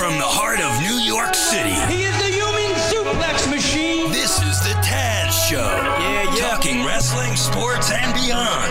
From the heart of New York City, He is the human suplex machine. this is the Taz Show. Yeah, yeah. Talking wrestling, sports, and beyond.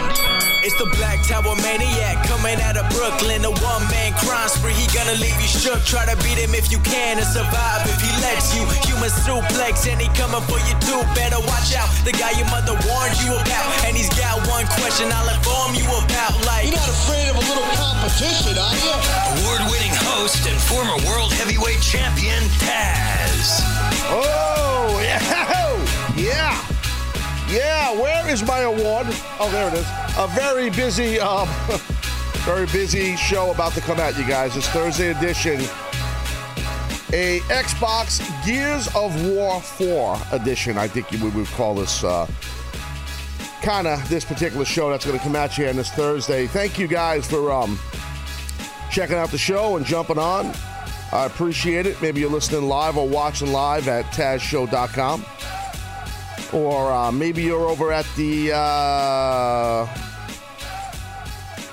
It's the Black Tower Maniac coming out of Brooklyn. A one man crime spree. He gonna leave you shook. Try to beat him if you can and survive if he lets you. Human suplex and he coming for you too. Better watch out. The guy your mother warned you about. And he's got one question I'll inform you about. Like, You're not afraid of a little competition, are you? Award winning host and former world heavyweight champion, Taz. Oh, yeah. Yeah. Yeah. Where is my award? Oh, there it is. A very busy, um, very busy show about to come at you guys. It's Thursday edition. A Xbox Gears of War 4 edition, I think we would call this uh, kind of this particular show that's going to come at you on this Thursday. Thank you guys for um, checking out the show and jumping on. I appreciate it. Maybe you're listening live or watching live at TazShow.com. Or uh, maybe you're over at the. Uh,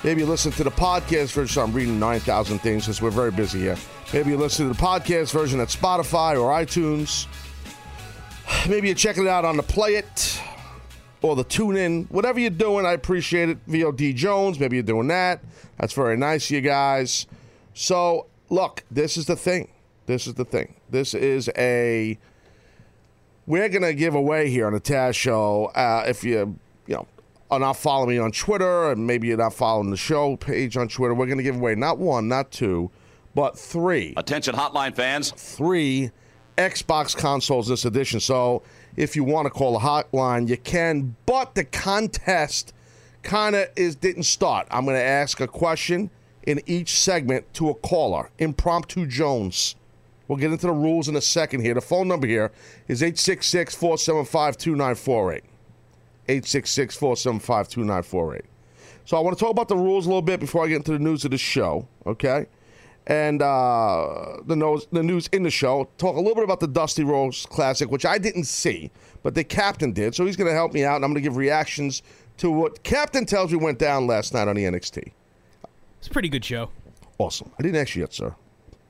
maybe you listen to the podcast version. I'm reading 9,000 things because we're very busy here. Maybe you listen to the podcast version at Spotify or iTunes. Maybe you're checking it out on the Play It or the Tune In. Whatever you're doing, I appreciate it. VOD Jones, maybe you're doing that. That's very nice of you guys. So, look, this is the thing. This is the thing. This is a. We're gonna give away here on the Taz Show. Uh, if you, you know, are not following me on Twitter, and maybe you're not following the show page on Twitter, we're gonna give away not one, not two, but three Attention, hotline fans. three Xbox consoles this edition. So if you want to call the hotline, you can. But the contest kind of is didn't start. I'm going to ask a question in each segment to a caller. Impromptu Jones. We'll get into the rules in a second here. The phone number here is 866 475 2948. 866 475 2948. So I want to talk about the rules a little bit before I get into the news of the show, okay? And uh, the, news, the news in the show. Talk a little bit about the Dusty Rhodes Classic, which I didn't see, but the captain did. So he's going to help me out, and I'm going to give reactions to what Captain tells me went down last night on the NXT. It's a pretty good show. Awesome. I didn't ask you yet, sir.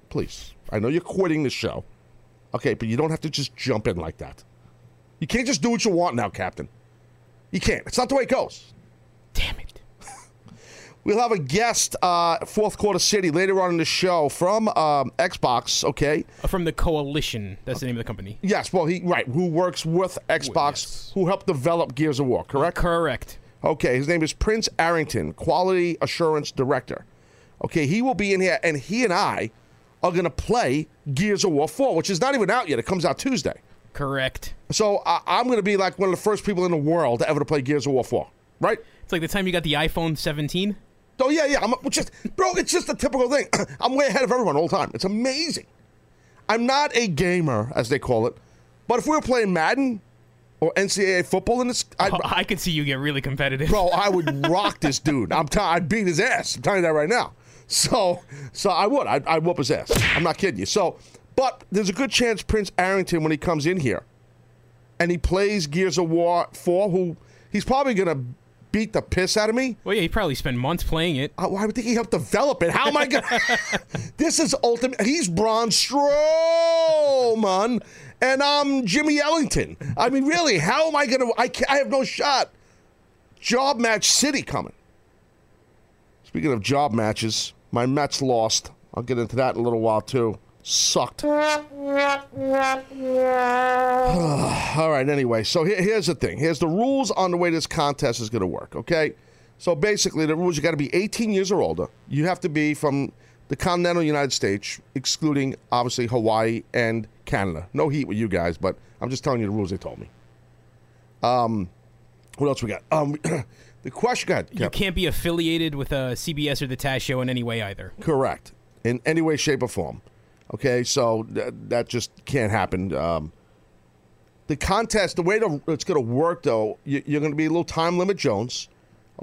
Please. I know you're quitting the show. Okay, but you don't have to just jump in like that. You can't just do what you want now, Captain. You can't. It's not the way it goes. Damn it. We'll have a guest, uh, Fourth Quarter City, later on in the show from um, Xbox. Okay. Uh, From the Coalition. That's the name of the company. Yes. Well, he right who works with Xbox, yes. who helped develop Gears of War. Correct. Correct. Okay. His name is Prince Arrington, Quality Assurance Director. Okay. He will be in here, and he and I are going to play Gears of War 4, which is not even out yet. It comes out Tuesday. Correct. So I I'm going to be like one of the first people in the world to ever to play Gears of War 4. Right. It's like the time you got the iPhone 17. Oh yeah, yeah. I'm just, bro. It's just a typical thing. I'm way ahead of everyone all the time. It's amazing. I'm not a gamer, as they call it, but if we were playing Madden or NCAA football in this, I'd, Oh, I could see you get really competitive. bro, I would rock this dude. I'm t- I'd beat his ass. I'm telling you that right now. So, so I would. I'd, I'd whoop his ass. I'm not kidding you. So, but there's a good chance Prince Arrington, when he comes in here, and he plays Gears of War 4, who he's probably gonna beat the piss out of me. Well, yeah, he probably spent months playing it. Uh, Why would think he helped develop it? How am I gonna? this is ultimate. He's Braun Strowman, and I'm Jimmy Ellington. I mean, really, how am I gonna? I I have no shot. Job match city coming. Speaking of job matches, my Mets lost. I'll get into that in a little while too. Sucked. All right, anyway, so here, here's the thing. Here's the rules on the way this contest is going to work, okay? So basically, the rules you got to be 18 years or older. You have to be from the continental United States, excluding obviously Hawaii and Canada. No heat with you guys, but I'm just telling you the rules they told me. Um, what else we got? Um, the question, You can't be affiliated with a CBS or the Taz show in any way either. Correct. In any way, shape, or form. Okay, so th- that just can't happen. Um, the contest, the way to, it's going to work, though, you, you're going to be a little time limit, Jones.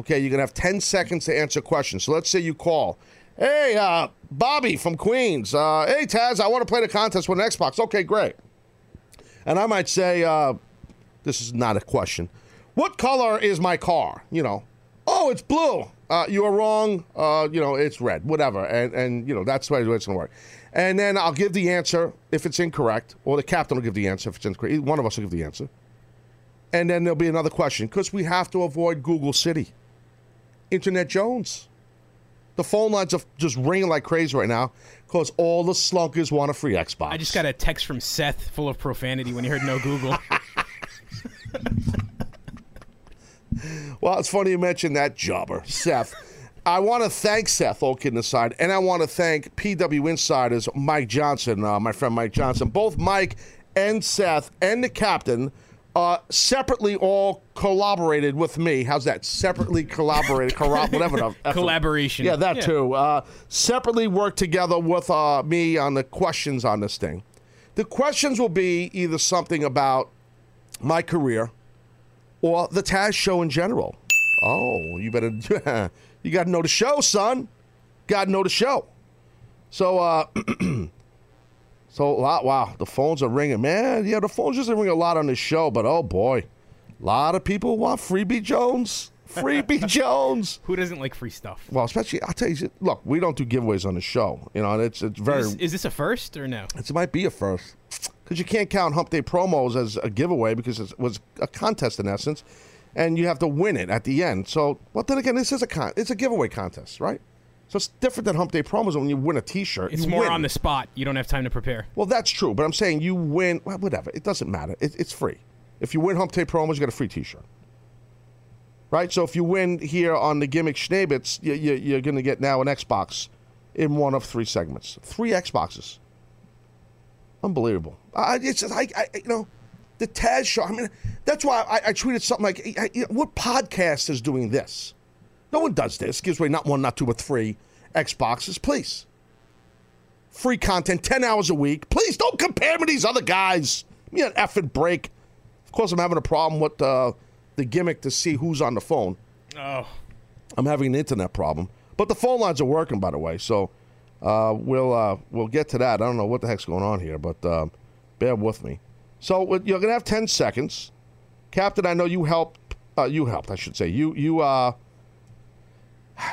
Okay, you're going to have 10 seconds to answer questions. So let's say you call. Hey, uh, Bobby from Queens. Uh, hey, Taz, I want to play the contest with an Xbox. Okay, great. And I might say, uh, this is not a question. What color is my car? You know, oh, it's blue. Uh, you are wrong. Uh, you know, it's red. Whatever. And and you know that's the way it's going to work. And then I'll give the answer if it's incorrect, or the captain will give the answer if it's incorrect. One of us will give the answer. And then there'll be another question because we have to avoid Google City. Internet Jones. The phone lines are just ringing like crazy right now because all the slunkers want a free Xbox. I just got a text from Seth full of profanity when he heard no Google. Well, it's funny you mentioned that jobber, Seth. I want to thank Seth, all kidding aside, and I want to thank PWInsider's, Mike Johnson, uh, my friend Mike Johnson. Both Mike and Seth and the captain uh, separately all collaborated with me. How's that? Separately collaborated, corro- whatever. the F- Collaboration. Yeah, that Yeah. too. Uh, separately worked together with uh, me on the questions on this thing. The questions will be either something about my career or the Taz show in general. Oh, you better you got to know the show, son. Got to know the show. So, uh, so a lot. Wow, the phones are ringing, man. Yeah, the phones just ring a lot on this show, but oh boy, a lot of people want Freebie Jones. Freebie Jones. Who doesn't like free stuff? Well, especially I'll tell you. Look, we don't do giveaways on the show. You know, it's it's very. Is, is this a first or no? It might be a first because you can't count Hump Day promos as a giveaway because it was a contest in essence, and you have to win it at the end. So, but then again, this is a con- it's a giveaway contest, right? So it's different than Hump Day promos when you win a T-shirt. It's you more win. on the spot. You don't have time to prepare. Well, that's true, but I'm saying you win. Well, whatever. It doesn't matter. It, it's free. If you win Hump Day promos, you get a free T-shirt. Right. So if you win here on the gimmick Schnabitz, you, you, you're going to get now an Xbox in one of three segments. Three Xboxes. Unbelievable. I, it's just, I, I, you know, the Taz show. I mean, that's why I, I tweeted something like, I, know, "What podcast is doing this? No one does this. Gives away not one, not two, but three Xboxes, please. Free content, ten hours a week. Please don't compare me to these other guys. Give me an effing break. Of course, I'm having a problem with uh, the gimmick to see who's on the phone. Oh, I'm having an internet problem, but the phone lines are working, by the way. So uh, we'll uh, we'll get to that. I don't know what the heck's going on here, but um, bear with me. So you're gonna have 10 seconds, Captain. I know you helped. Uh, you helped, I should say. You you uh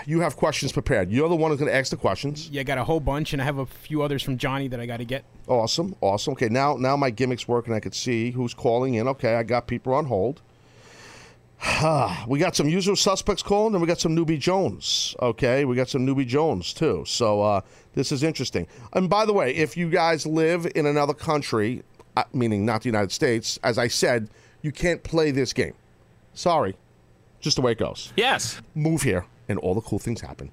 you have questions prepared. You're the one who's gonna ask the questions. yeah, I got a whole bunch, and I have a few others from Johnny that I got to get. Awesome, awesome. Okay, now now my gimmick's working. I could see who's calling in. Okay, I got people on hold. we got some usual suspects calling, and we got some newbie Jones. Okay, we got some newbie Jones too. So uh, this is interesting. And by the way, if you guys live in another country, uh, meaning not the United States, as I said, you can't play this game. Sorry, just the way it goes Yes. move here, and all the cool things happen.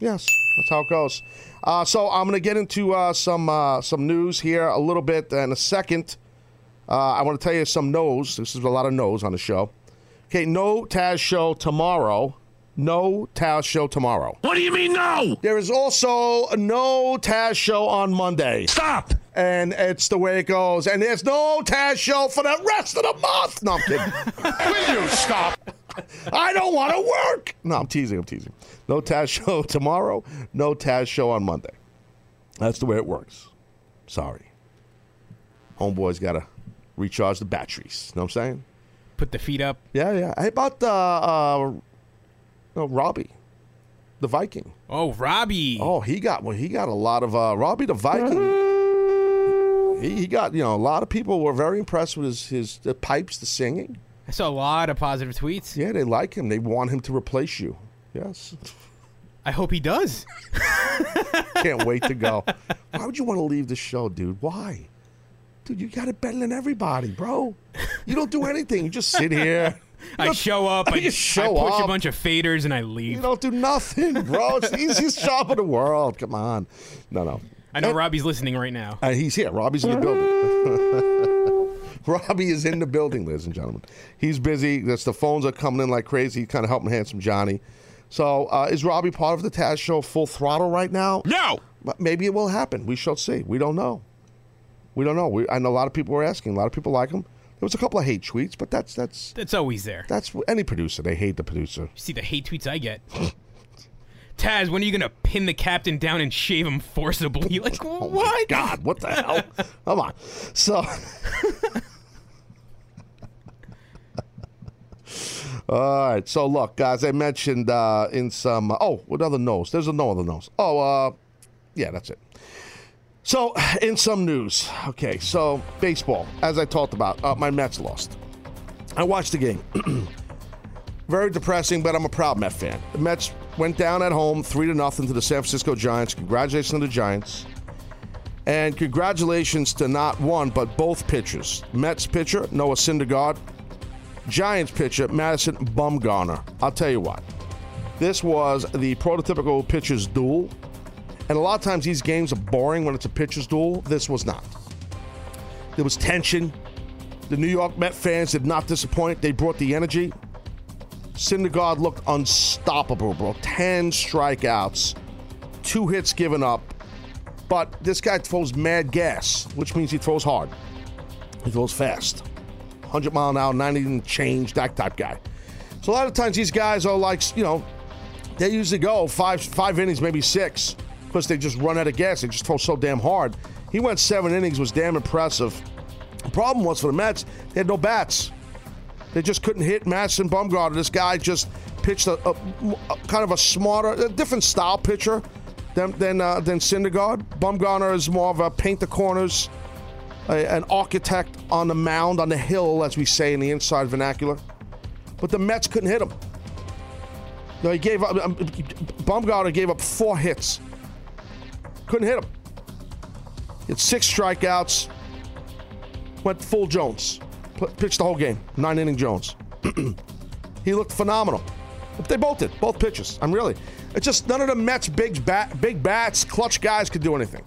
Yes, that's how it goes. Uh, so I'm going to get into uh, some uh, some news here a little bit in a second. Uh, I want to tell you some no's. This is a lot of no's on the show. Okay, no Taz show tomorrow. No Taz show tomorrow. What do you mean no? There is also no Taz show on Monday. Stop. And it's the way it goes. And there's no Taz show for the rest of the month. No, I'm kidding. Will you stop? I don't want to work. No, I'm teasing. I'm teasing. No Taz show tomorrow. No Taz show on Monday. That's the way it works. Sorry. Homeboy's got to recharge the batteries. You Know what I'm saying? Put the feet up. Yeah, yeah. How about uh, uh, no, Robbie, the Viking? Oh, Robbie. Oh, he got well. He got a lot of uh, Robbie the Viking. He, he got you know a lot of people were very impressed with his his the pipes, the singing. I saw a lot of positive tweets. Yeah, they like him. They want him to replace you. Yes. I hope he does. Can't wait to go. Why would you want to leave the show, dude? Why? Dude, you got it better than everybody, bro. You don't do anything. You just sit here. I show up. I, just show I push up. a bunch of faders and I leave. You don't do nothing, bro. It's the easiest job in the world. Come on. No, no. I know Robbie's listening right now. Uh, he's here. Robbie's in the building. Robbie is in the building, ladies and gentlemen. He's busy. That's the phones are coming in like crazy. He's kind of helping handsome Johnny. So, uh, is Robbie part of the Taz show full throttle right now? No. But maybe it will happen. We shall see. We don't know. We don't know. We, I know a lot of people were asking. A lot of people like him. There was a couple of hate tweets, but that's that's That's always there. that's any producer. They hate the producer. You see the hate tweets I get. Taz, when are you gonna pin the captain down and shave him forcibly? Like Oh what? God, what the hell? Come on. So, all right. So look, guys, I mentioned uh, in some. oh, what other no's? There's a no other no's. Oh, uh, yeah, that's it. So, in some news, okay, so baseball, as I talked about, uh, my Mets lost. I watched the game. Very depressing, but I'm a proud Met fan. The Mets went down at home, three to nothing to the San Francisco Giants. Congratulations to the Giants, and congratulations to not one but both pitchers. Mets pitcher Noah Syndergaard, Giants pitcher Madison Bumgarner. I'll tell you what, this was the prototypical pitcher's duel, and a lot of times these games are boring when it's a pitcher's duel. This was not. There was tension. The New York Met fans did not disappoint. They brought the energy. Syndergaard looked unstoppable, bro. 10 strikeouts, two hits given up. But this guy throws mad gas, which means he throws hard. He throws fast. 100 mile an hour, 90 and change, that type guy. So a lot of times these guys are like, you know, they usually go five five innings, maybe six, because they just run out of gas. They just throw so damn hard. He went seven innings, was damn impressive. The problem was for the Mets, they had no bats. They just couldn't hit Madison Bumgarner. This guy just pitched a, a- a kind of a smarter, a different style pitcher than than, uh, than Syndergaard. Bumgarner is more of a paint the corners, a- an architect on the mound, on the hill, as we say in the inside vernacular. But the Mets couldn't hit him. No, he gave up. Um, Bumgarner gave up four hits. Couldn't hit him. He had six strikeouts. Went full Jones. Pitched the whole game. Nine inning Jones. he looked phenomenal. They both did. Both pitches. I'm really. It's just none of the Mets big bat, big bats, clutch guys could do anything.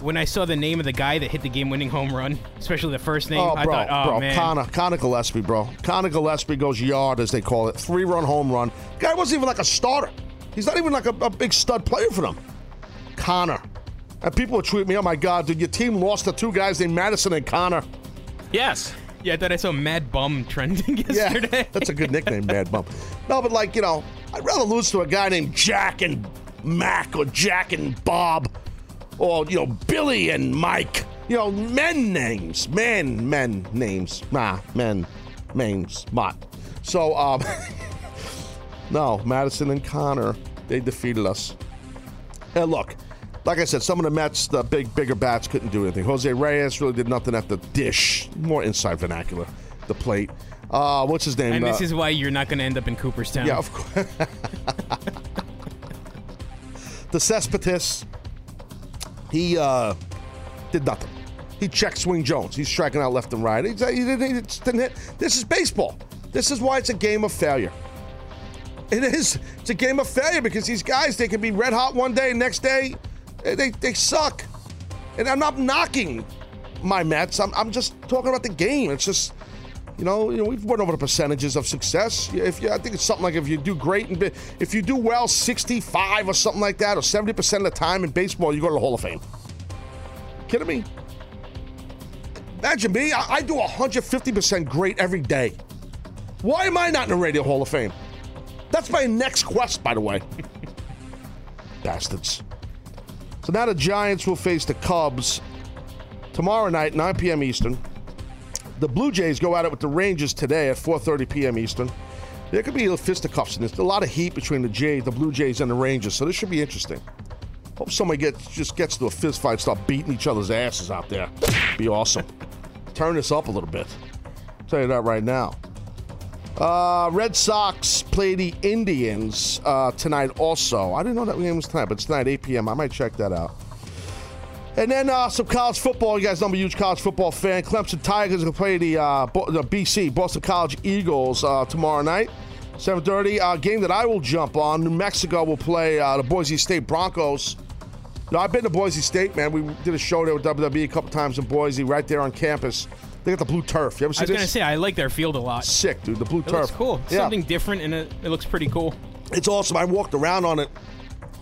When I saw the name of the guy that hit the game-winning home run, especially the first name, Oh, I thought, oh bro, man, Connor, Connor Gillaspie, bro. Connor Gillaspie goes yard, as they call it. Three-run home run. Guy wasn't even like a starter. He's not even like a, a big stud player for them. Connor. And people would tweet me, oh my God, dude, your team lost to two guys named Madison and Connor. Yes. yeah, I thought I saw Mad Bum trending yesterday. Yeah, that's a good nickname, Mad Bum. No, but like, you know, I'd rather lose to a guy named Jack and Mac or Jack and Bob or, you know, Billy and Mike. You know, men names. Men, men names. Nah, men names. Mott. So, um, no, Madison and Connor, they defeated us. And look, like I said, some of the Mets, the big, bigger bats couldn't do anything. Jose Reyes really did nothing at the dish, more inside vernacular, the plate. Uh, what's his name? and this Uh, is why you're not going to end up in Cooperstown. yeah, of course. the Cespedes, he uh, did nothing. He checked Swing Jones. He's striking out left and right. He, he didn't, he didn't hit. This is baseball. This is why it's a game of failure. It is. It's a game of failure because these guys, they can be red hot one day, next day, they, they suck. And I'm not knocking my Mets. I'm, I'm just talking about the game. It's just, you know, you know, we've went over the percentages of success. If you, I think it's something like if you do great and if you do well, 65 or something like that, or 70 percent of the time in baseball, you go to the Hall of Fame. Kidding me? Imagine me. I, I do 150 percent great every day. Why am I not in the Radio Hall of Fame? That's my next quest, by the way. Bastards. So now the Giants will face the Cubs tomorrow night, 9 p.m. Eastern. The Blue Jays go at it with the Rangers today at 4:30 p.m. Eastern. There could be a fisticuffs in this. A lot of heat between the Jays, the Blue Jays, and the Rangers, so this should be interesting. Hope somebody gets just gets to a fist fight, start beating each other's asses out there. Be awesome. Turn this up a little bit. tell you that right now. Uh, Red Sox play the Indians uh, tonight. Also, I didn't know that game was tonight, but it's tonight 8 p.m. I might check that out. And then uh, some college football. You guys know I'm a huge college football fan. Clemson Tigers will play the, uh, Bo- the BC Boston College Eagles uh, tomorrow night, 7:30. Uh, game that I will jump on. New Mexico will play the Boise State Broncos. No, I've been to Boise State, man. We did a show there with WWE a couple times in Boise, right there on campus. They got the blue turf. You ever see I was this? going to say, I like their field a lot. Sick, dude. The blue It turf. looks cool. Yeah. Something different, and it, it looks pretty cool. It's awesome. I walked around on it.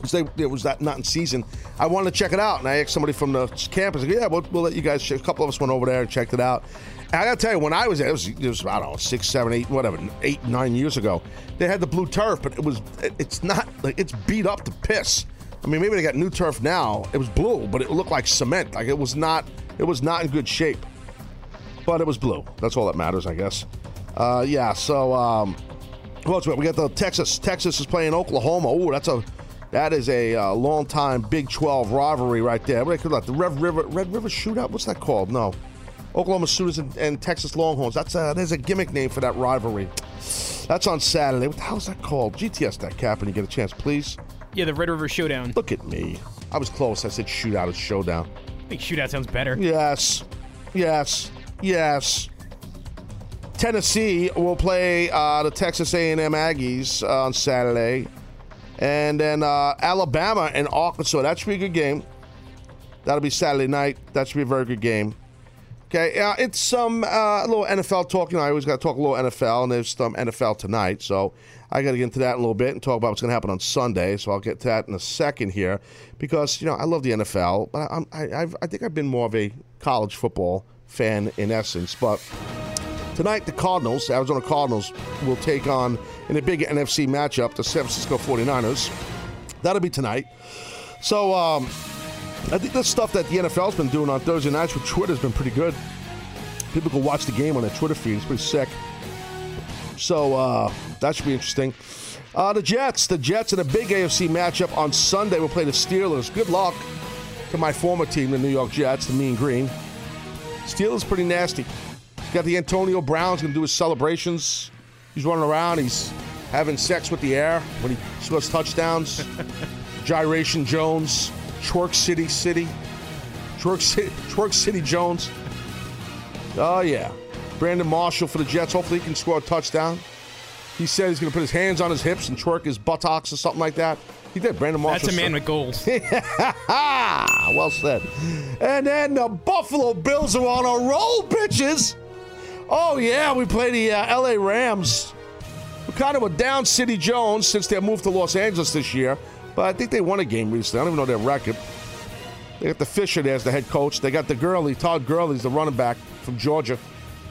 'cause They, it was that not in season. I wanted to check it out, and I asked somebody from the campus. Yeah, we'll, we'll let you guys. Check. A couple of us went over there and checked it out. And I got to tell you, when I was there, it was, it was I don't know six, seven, eight, whatever, eight, nine years ago. They had the blue turf, but it was it, it's not like it's beat up to piss. I mean, maybe they got new turf now. It was blue, but it looked like cement. Like it was not. It was not in good shape. But it was blue. That's all that matters, I guess. Uh, yeah. So. Um, well, it's- we got the Texas. Texas is playing Oklahoma. Oh, that's a That is a uh, long time Big 12 rivalry right there. What do they call that? The Red River Red River Shootout. What's that called? No, Oklahoma Sooners and, and Texas Longhorns. That's a, there's a gimmick name for that rivalry. That's on Saturday. What the hell is that called? GTS that cap when you get a chance, please. Yeah, the Red River Showdown. Look at me. I was close. I said shootout. It's showdown. I think shootout sounds better. Yes. Yes. Yes. Tennessee will play uh, the Texas A&M Aggies uh, on Saturday, and then uh, Alabama and Arkansas. That should be a good game. That'll be Saturday night. That should be a very good game. Okay, it's some a little NFL talk. You know, I always got to talk a little NFL, and there's some NFL tonight, so I got to get into that in a little bit and talk about what's going to happen on Sunday. So I'll get to that in a second here, because you know I love the NFL, but I'm, I I think I've been more of a college football fan in essence. But tonight, the Cardinals, Arizona Cardinals, will take on in a big NFC matchup the San Francisco 49ers. That'll be tonight. So. Um, I think the stuff that the NFL's been doing on Thursday nights with Twitter has been pretty good. People can watch the game on their Twitter feed. It's pretty sick. So uh, that should be interesting. Uh, the Jets, the Jets in a big AFC matchup on Sunday will play the Steelers. Good luck to my former team, the New York Jets, the Mean Green. Steelers pretty nasty. He's got the Antonio Brown's going to do his celebrations. He's running around. He's having sex with the air when he scores touchdowns. Gyration Jones. Twerk City City. Twerk City, Twerk City Jones. Oh, yeah. Brandon Marshall for the Jets. Hopefully he can score a touchdown. He said he's going to put his hands on his hips and twerk his buttocks or something like that. He did. Brandon Marshall. That's a man with goals. well said. And then the Buffalo Bills are on a roll, bitches. Oh, yeah, we play the uh, LA Rams. We're kind of a down City Jones since they moved to Los Angeles this year. But I think they won a game recently. I don't even know their record. They got the Fisher there as the head coach. They got the Gurley, Todd Gurley's the running back from Georgia.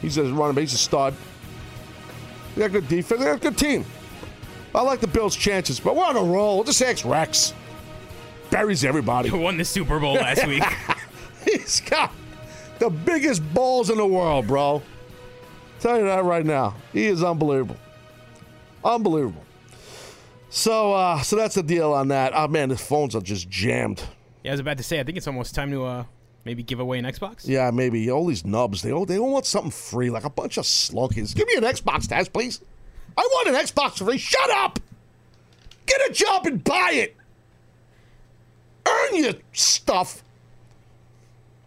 He's a running back. He's a stud. They got good defense. They got a good team. I like the Bills' chances, but we're on a roll. Just ask Rex. Buries everybody. Who won the Super Bowl last week? He's got the biggest balls in the world, bro. Tell you that right now. He is unbelievable. Unbelievable. So, uh, so that's the deal on that. Oh man, the phones are just jammed. Yeah, I was about to say. I think it's almost time to uh, maybe give away an Xbox. Yeah, maybe all these nubs. They all they all want something free, like a bunch of slunkies. Give me an Xbox, Taz, please. I want an Xbox free. Shut up. Get a job and buy it. Earn your stuff.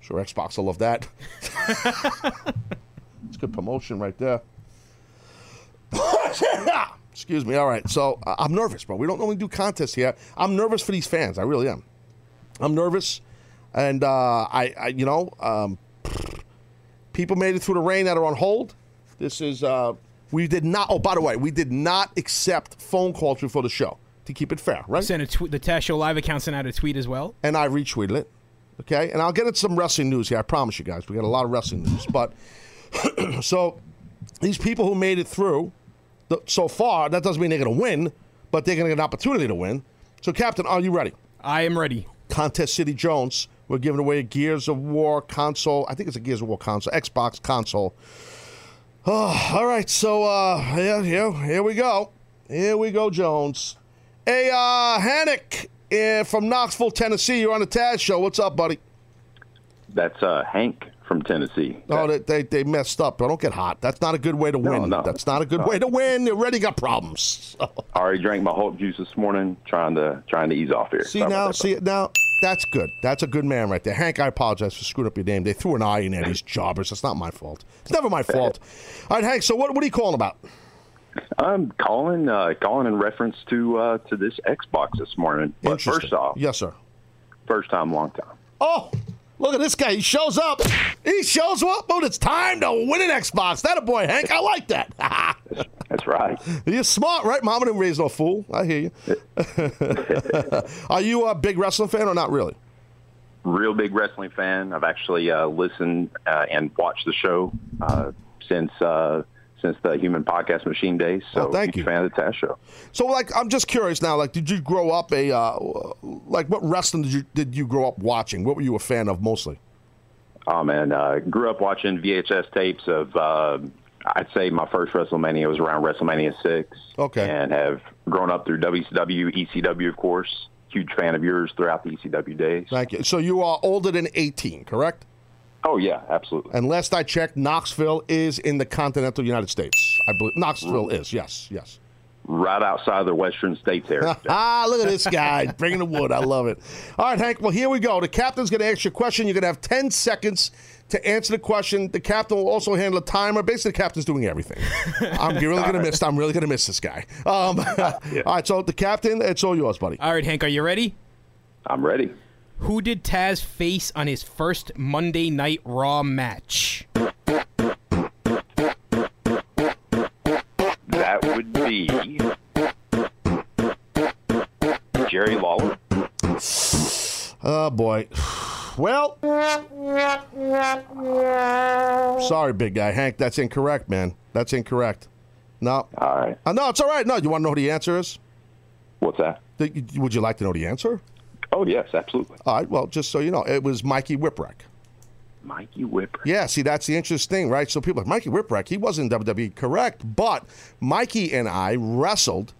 Sure, Xbox will love that. it's good promotion right there. Excuse me. All right, so uh, I'm nervous, bro. We don't normally do contests here. I'm nervous for these fans. I really am. I'm nervous, and uh, I, I, you know, um, people made it through the rain that are on hold. This is uh, we did not. Oh, by the way, we did not accept phone calls before the show to keep it fair, right? Sent a tweet. The Taz Show live account sent out a tweet as well. and I retweeted it. Okay, and I'll get into some wrestling news here. I promise you guys, we got a lot of wrestling news. But so these people who made it through the, so far, that doesn't mean they're going to win, but they're going to get an opportunity to win. So, Captain, are you ready? I am ready. Contest City Jones. We're giving away a Gears of War console. I think it's a Gears of War console, Xbox console. Oh, all right, so uh, yeah, here, here we go. Here we go, Jones. Hey, uh, uh, from Knoxville, Tennessee. You're on the Taz Show. What's up, buddy? That's uh, Hank from Tennessee. Oh, they, they, they messed up. Don't get hot. That's not a good way to No, win. no. That's not a good No. way to win. They already got problems. I already drank my Hulk juice this morning, trying to trying to ease off here. See Sorry now, that, see now. That's good. That's a good man right there. Hank, I apologize for screwing up your name. They threw an I in there. These jobbers. It's not my fault. It's never my fault. All right, Hank. So what, what are you calling about? I'm calling uh, calling in reference to uh, to this Xbox this morning. But first off, yes, sir. first time, long time. Oh, look at this guy. He shows up. He shows up. But it's time to win an Xbox. That a boy, Hank. I like that. That's right. You're smart, right? Mama didn't raise no fool. I hear you. are you a big wrestling fan or not really? Real big wrestling fan. I've actually uh, listened uh, and watched the show uh, since uh, since the Human Podcast Machine days. So Oh, thank huge you. fan of the Taz Show. So, like, I'm just curious now. Like, did you grow up a uh, like what wrestling did you did you grow up watching? What were you a fan of mostly? Oh man, uh, grew up watching VHS tapes of. Uh, I'd say my first WrestleMania was around WrestleMania six. Okay. And have grown up through WCW, ECW, of course. huge fan of yours throughout the ECW days. Thank you. So you are older than 18, correct? Oh yeah, absolutely. And last I checked, Knoxville is in the continental United States. I believe Knoxville is. Yes, yes. Right outside of the Western States area. ah, look at this guy bringing the wood. I love it. All right, Hank. Well, here we go. The captain's going to ask you a question. You're going to have 10 seconds to answer the question. The captain will also handle a timer. Basically, the captain's doing everything. I'm really going to miss. I'm really going to miss this guy. Um, All right. So the captain, it's all yours, buddy. All right, Hank, are you ready? I'm ready. Who did Taz face on his first Monday Night Raw match? That would be Jerry Lawler. Oh boy. Well, sorry, big guy. Hank, that's incorrect, man. That's incorrect. No. All right. Uh, no, it's all right. No, you want to know who the answer is? What's that? Th- Would you like to know the answer? Oh yes, absolutely. All right. Well, just so you know, it was Mikey Whipwreck. Mikey Whipwreck. Yeah, see, that's the interesting thing, right? So people are like, Mikey Whipwreck, he wasn't WWE, correct, but Mikey and I wrestled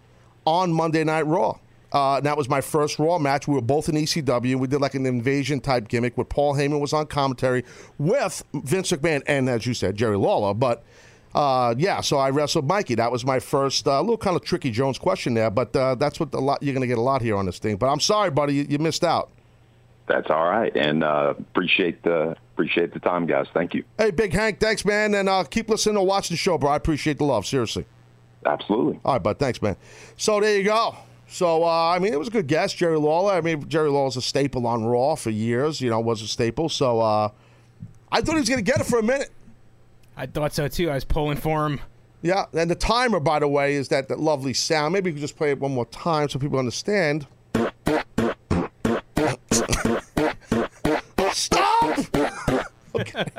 on Monday Night Raw. Uh, and that was my first Raw match. We were both in ECW. We did like an invasion type gimmick where Paul Heyman was on commentary with Vince McMahon and, as you said, Jerry Lawler. But uh, yeah, so I wrestled Mikey. That was my first uh, little kind of tricky Jones question there, but uh, that's what a lot you're going to get a lot here on this thing. But I'm sorry, buddy, you, you missed out. That's all right, and uh, appreciate the appreciate the time, guys. Thank you. Hey, Big Hank, thanks, man, and uh, keep listening or watching the show, bro. I appreciate the love, seriously. Absolutely. All right, bud. Thanks, man. So there you go. So uh, I mean, it was a good guess, Jerry Lawler. I mean, Jerry Lawler's a staple on Raw for years. You know, was a staple. So uh, I thought he was going to get it for a minute. I thought so too. I was pulling for him. Yeah, and the timer, by the way, is that that lovely sound. Maybe we could just play it one more time so people understand. Stop! okay.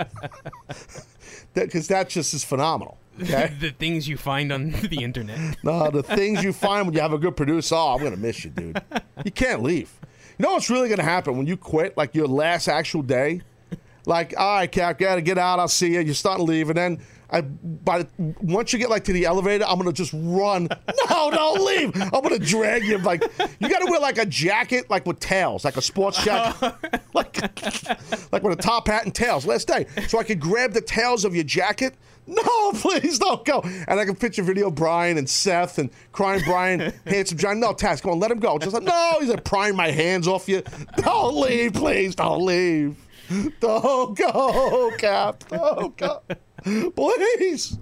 Because that just is phenomenal. Okay. the things you find on the internet. No, the things you find when you have a good producer. Oh, I'm gonna miss you, dude. You can't leave. You know what's really gonna happen when you quit, like your last actual day? Like, all right, Cap, gotta get out. I'll see you. You start to leave, and then I, by the, once you get like to the elevator, I'm gonna just run. No, don't leave. I'm gonna drag you. Like, you gotta wear like a jacket, like with tails, like a sports jacket, oh. like, like with a top hat and tails. Last day, so I could grab the tails of your jacket. No, please don't go. And I can picture a video Brian and Seth and crying Brian, handsome John. No, Taz, come on, let him go. Just like, no, he's like prying my hands off you. Don't leave, please, don't leave. Don't go, Cap. Don't go. Please.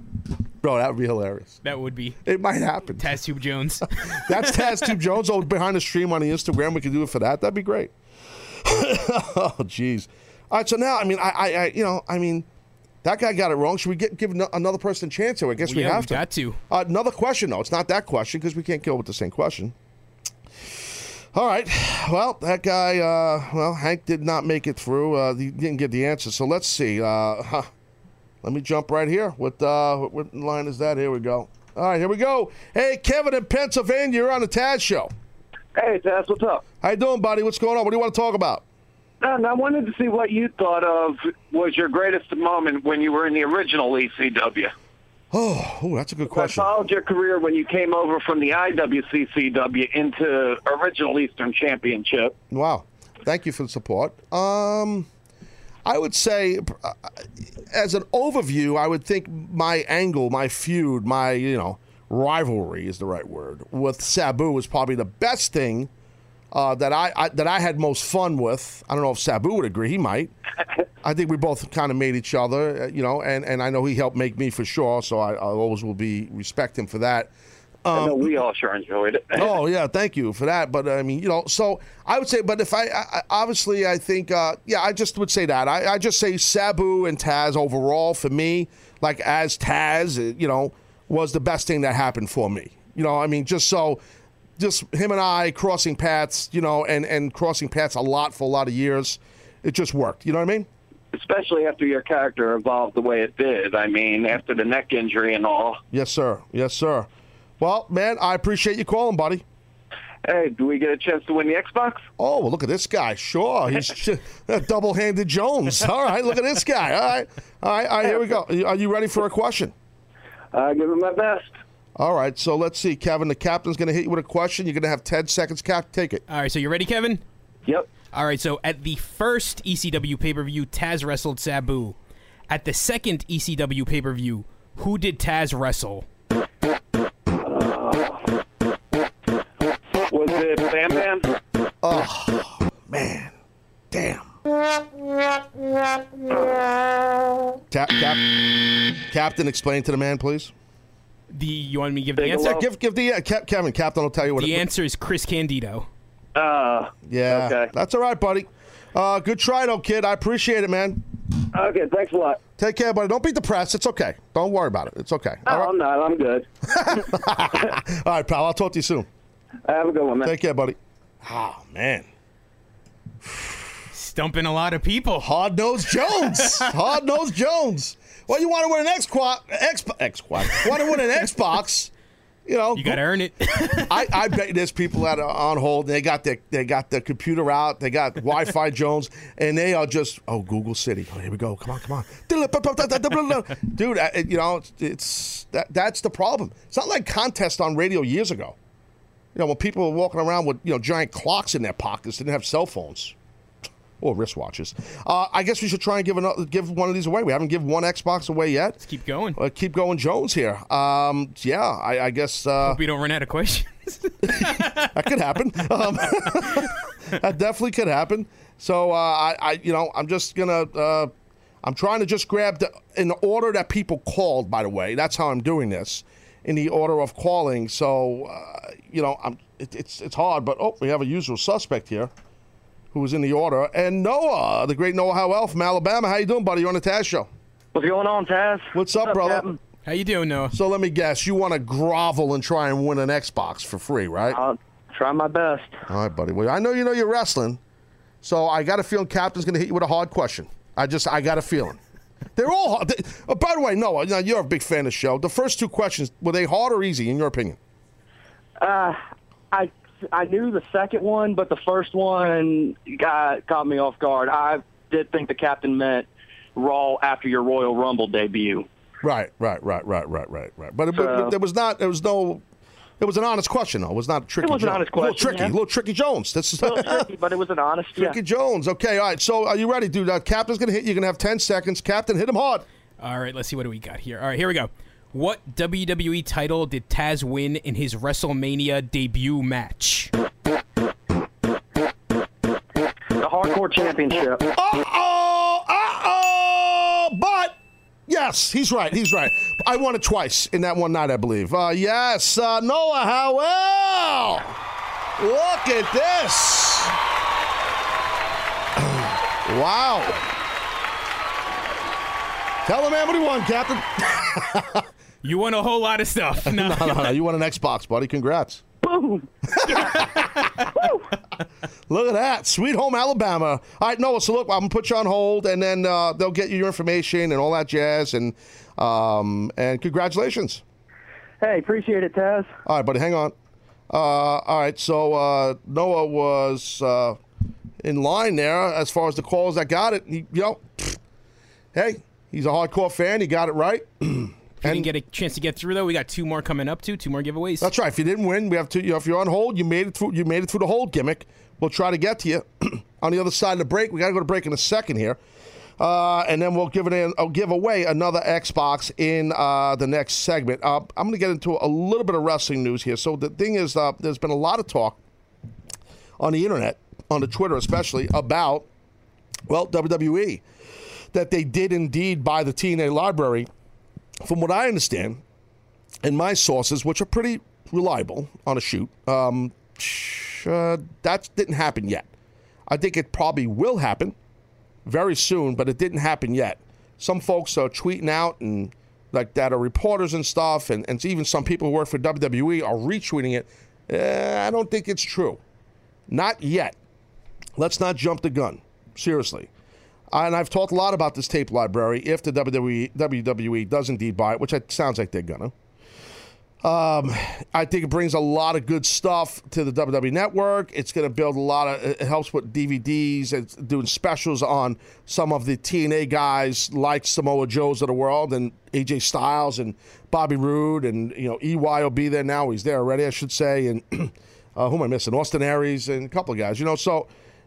Bro, that would be hilarious. That would be It might happen. Taz Tube Jones. That's Taz Tube Jones. Oh, behind the stream on the Instagram, we could do it for that. That'd be great. oh, jeez. All right, so now, I mean, I, I, I, you know, I mean, that guy got it wrong. Should we get give no- another person a chance here? I guess we yeah, have we to. got to. Uh, another question, though. It's not that question because we can't go with the same question. All right. Well, that guy, uh, well, Hank did not make it through. Uh, he didn't get the answer. So let's see. Uh, huh. Let me jump right here. What, uh, what, what line is that? Here we go. All right, here we go. Hey, Kevin in Pennsylvania, you're on the Taz Show. Hey, Taz, what's up? How you doing, buddy? What's going on? What do you want to talk about? And I wanted to see what you thought of was your greatest moment when you were in the original ECW. Oh, ooh, that's a good I question. followed your career when you came over from the IWCCW into original Eastern Championship. Wow. Thank you for the support. Um, I would say, uh, as an overview, I would think my angle, my feud, my you know rivalry is the right word with Sabu was probably the best thing uh, that I, I that I had most fun with. I don't know if Sabu would agree. He might. I think we both kind of made each other, uh, you know, and, and I know he helped make me for sure. So I, I always will be respect him for that. I know we all sure enjoyed it. Oh yeah, thank you for that. But I mean, you know, so I would say, but if I, I I- obviously, I think, uh, yeah, I just would say that. I, I just say Sabu and Taz overall for me, like as Taz, uh, you know, was the best thing that happened for me. You know, I mean, just so, just him and I crossing paths, you know, and and crossing paths a lot for a lot of years, it just worked. You know what I mean? Especially after your character evolved the way it did. I mean, after the neck injury and all. Yes, sir. Yes, sir. Well, man, I appreciate you calling, buddy. Hey, do we get a chance to win the Xbox? Oh, well, look at this guy. Sure. He's a double handed Jones. All right, look at this guy. All right. All right, all right, here we go. Are you ready for a question? I give it my best. All right, so let's see, Kevin. The captain's going to hit you with a question. You're going to have 10 seconds. Cap, take it. All right, so you ready, Kevin? Yep. All right, so at the first ECW pay per view, Taz wrestled Sabu. At the second ECW pay per view, who did Taz wrestle? Was it Bam Bam? Oh, man, damn. Cap, cap, Captain, explain to the man, please. The you want me to give the answer? Give, give the uh, Ke- Kevin. Captain will tell you what. The it, answer is Chris Candido. Uh, Yeah, Okay. that's all right, buddy. Uh, good try, though, kid. I appreciate it, man. okay, thanks a lot. Take care, buddy. Don't be depressed. It's okay. Don't worry about it. It's okay. All Oh, right, I'm not. I'm good. all right pal. I'll talk to you soon. Have a good one, man. Take care, buddy. Oh man, Stumping a lot of people. hard nosed Jones. hard nosed Jones. Well, you want to win an Xbox? Xbox. Want to win an Xbox? You know, You got to earn it. I, I bet there's people that are on hold. They got their they got their computer out. They got Wi-Fi Jones, and they are just oh Google City. Oh here we go. Come on, come on, dude. I, you know it's, it's that that's the problem. It's not like contest on radio years ago. You know when people were walking around with you know giant clocks in their pockets, didn't have cell phones or wristwatches. Uh, I guess we should try and give another give one of these away. We haven't given one Xbox away yet. Let's keep going. Uh, keep going, Jones here. Um, yeah, I, I guess. Uh, Hope we don't run out of questions. that could happen. Um, that definitely could happen. So uh, I, I, you know, I'm just gonna. Uh, I'm trying to just grab the in the order that people called. By the way, that's how I'm doing this, in the order of calling. So uh, you know, I'm. It, it's it's hard, but oh, we have a usual suspect here, who was in the order, and Noah, the great Noah Howell from Alabama. How you doing, buddy? You're on the Taz show. What's going on, Taz? What's up, brother? Captain? How you doing, Noah? So let me guess, you want to grovel and try and win an Xbox for free, right? I'll try my best. All right, buddy. Well, I know you know you're wrestling, so I got a feeling Captain's going to hit you with a hard question. I just, I got a feeling. They're all hard. They, oh, by the way, Noah, you know, you're a big fan of the show. The first two questions, were they hard or easy, in your opinion? Uh, I I knew the second one, but the first one got caught me off guard. I did think the captain meant Raw after your Royal Rumble debut. Right, right, right, right, right, right, right. But, it, but there was not, there was no, it was an honest question, though. It was not a tricky. It was an Jones. honest A little question, tricky, yeah. a little tricky Jones. That's A little tricky, but it was an honest. Yeah. Tricky Jones. Okay, all right. So are you ready, dude? Uh, Captain's going to hit you. You're going to have 10 seconds. Captain, hit him hard. All right, let's see what do we got here. All right, here we go. What WWE title did Taz win in his WrestleMania debut match? The Hardcore Championship. Uh-oh! Uh-oh! But, yes, he's right. He's right. I won it twice in that one night, I believe. Uh, yes, uh, Noah Howell! Look at this! wow. Tell the man what he won, Captain. You won a whole lot of stuff. No. no, no, no. You won an Xbox, buddy. Congrats. Boom. Look at that. Sweet home Alabama. All right, Noah, so look, I'm going to put you on hold, and then uh, they'll get you your information and all that jazz, and um, and congratulations. Hey, appreciate it, Taz. All right, buddy, hang on. Uh, all right, so uh, Noah was uh, in line there as far as the calls that got it. He, you know, hey, he's a hardcore fan. He got it right. If you didn't get a chance to get through though, we got two more coming up too. Two more giveaways. That's right. If you didn't win, we have to. You know, if you're on hold, you made it through. You made it through the hold gimmick. We'll try to get to you on the other side of the break. We got to go to break in a second here, uh, and then we'll give it. In, I'll give away another Xbox in uh, the next segment. Uh, I'm going to get into a little bit of wrestling news here. So the thing is, uh, there's been a lot of talk on the internet, on the Twitter especially, about well WWE that they did indeed buy the TNA library. From what I understand, and my sources, which are pretty reliable on a shoot, um, uh, that didn't happen yet. I think it probably will happen very soon, but it didn't happen yet. Some folks are tweeting out and like that are reporters and stuff, and, and even some people who work for WWE are retweeting it. Uh, I don't think it's true. Not yet. Let's not jump the gun. Seriously. And I've talked a lot about this tape library if the WWE, WWE does indeed buy it, which it sounds like they're going to. Um, I think it brings a lot of good stuff to the WWE Network. It's going to build a lot of. It helps with DVDs and doing specials on some of the TNA guys like Samoa Joe's of the world and AJ Styles and Bobby Roode and you know EY will be there now. He's there already, I should say. And uh, who am I missing? Austin Aries and a couple of guys. You know, so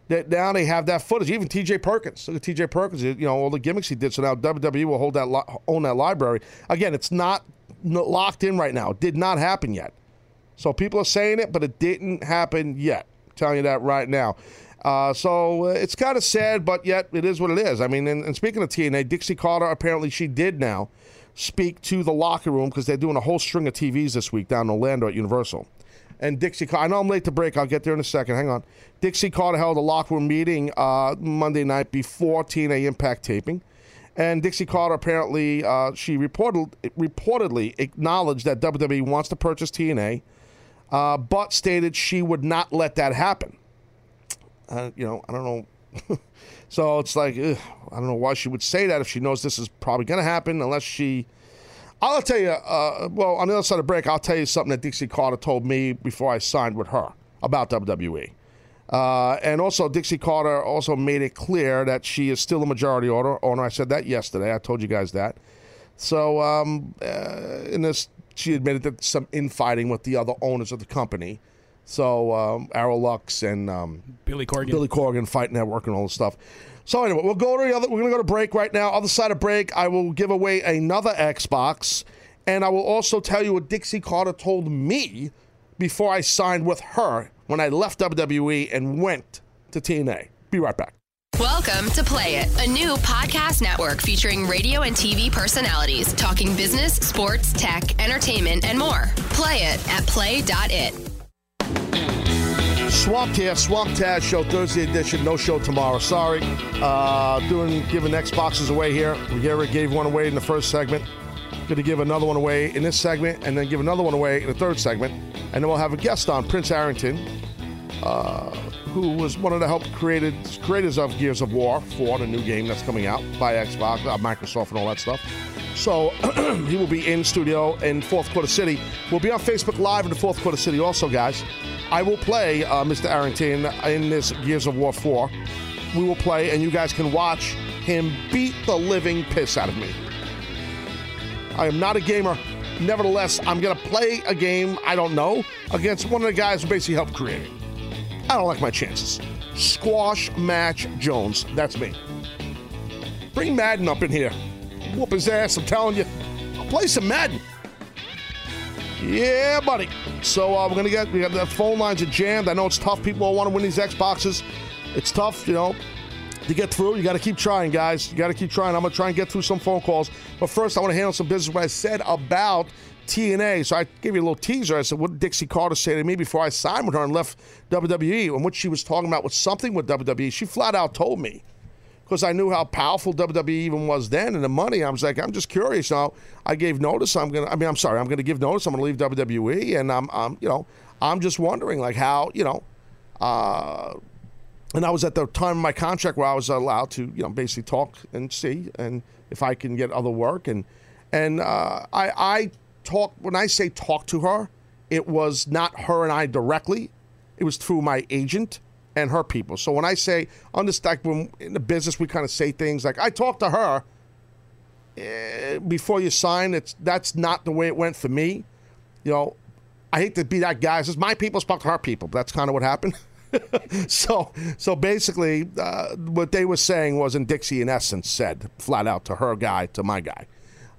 that now they have that footage. Even T.J. Perkins. Look at T.J. Perkins. You know all the gimmicks he did. So now WWE will hold that own that library. Again, it's not locked in right now. It did not happen yet. So people are saying it, but it didn't happen yet. I'm telling you that right now. Uh, so uh, it's kind of sad, but yet it is what it is. I mean, and, and speaking of TNA, Dixie Carter apparently she did now speak to the locker room because they're doing a whole string of TVs this week down in Orlando at Universal. And Dixie, Car- I know I'm late to break. I'll get there in a second. Hang on. Dixie Carter held a locker room meeting uh, Monday night before TNA Impact taping. And Dixie Carter apparently uh, she reported reportedly acknowledged that WWE wants to purchase TNA, uh, but stated she would not let that happen. Uh, you know, I don't know. so it's like ugh, I don't know why she would say that if she knows this is probably going to happen, unless she. I'll tell you. Uh, well, on the other side of the break, I'll tell you something that Dixie Carter told me before I signed with her about WWE. Uh, and also, Dixie Carter also made it clear that she is still a majority owner. owner. I said that yesterday. I told you guys that. So, um, uh, in this, she admitted that some infighting with the other owners of the company. So, um, Aroluxe and um, Billy Corgan. Billy Corgan, Fight Network, and all this stuff. So anyway, we'll go to the other. We're gonna go to break right now. Other side of break, I will give away another Xbox, and I will also tell you what Dixie Carter told me before I signed with her when I left WWE and went to TNA. Be right back. Welcome to Play It, a new podcast network featuring radio and TV personalities talking business, sports, tech, entertainment, and more. Play it at play.it. Swamp here, Swamp Taz Show, Thursday edition. No show tomorrow. Sorry. Uh, doing giving Xboxes away here. We already gave one away in the first segment. Going to give another one away in this segment, and then give another one away in the third segment, and then we'll have a guest on, Prince Arrington, uh, who was one of the help created creators of Gears of War for the new game that's coming out by Xbox, uh, Microsoft, and all that stuff. So he will be in studio in Fourth Quarter City. We'll be on Facebook Live in the Fourth Quarter City also, guys. I will play uh, Mr. Arrington in this Gears of War 4. We will play, and you guys can watch him beat the living piss out of me. I am not a gamer. Nevertheless, I'm going to play a game I don't know against one of the guys who basically helped create it. I don't like my chances. Squash Match Jones. That's me. Bring Madden up in here. Whoop his ass, I'm telling you. I'll play some Madden. Yeah, buddy. So uh, we're gonna get we got the phone lines are jammed. I know it's tough. People want to win these Xboxes. It's tough, you know, to get through. You got to keep trying, guys. You got to keep trying. I'm gonna try and get through some phone calls. But first, I want to handle some business. What I said about TNA. So I gave you a little teaser. I said, what did Dixie Carter say to me before I signed with her and left WWE? And what she was talking about was something with WWE. She flat out told me because I knew how powerful WWE even was then and the money. I was like, I'm just curious. Now I gave notice. I'm gonna. I mean, I'm sorry. I'm gonna give notice. I'm gonna leave WWE, and I'm, I'm, you know, I'm just wondering like how, you know, uh, and I was at the time of my contract where I was allowed to, you know, basically talk and see and if I can get other work and and uh, I I talk when I say talk to her, it was not her and I directly. It was through my agent and her people. So when I say understand when in the business we kind of say things like I talked to her eh, before you sign. It's that's not the way it went for me. You know, I hate to be that guy. It says my people spoke to her people. That's kind of what happened. so so basically, uh, what they were saying was, and Dixie in essence said flat out to her guy, to my guy,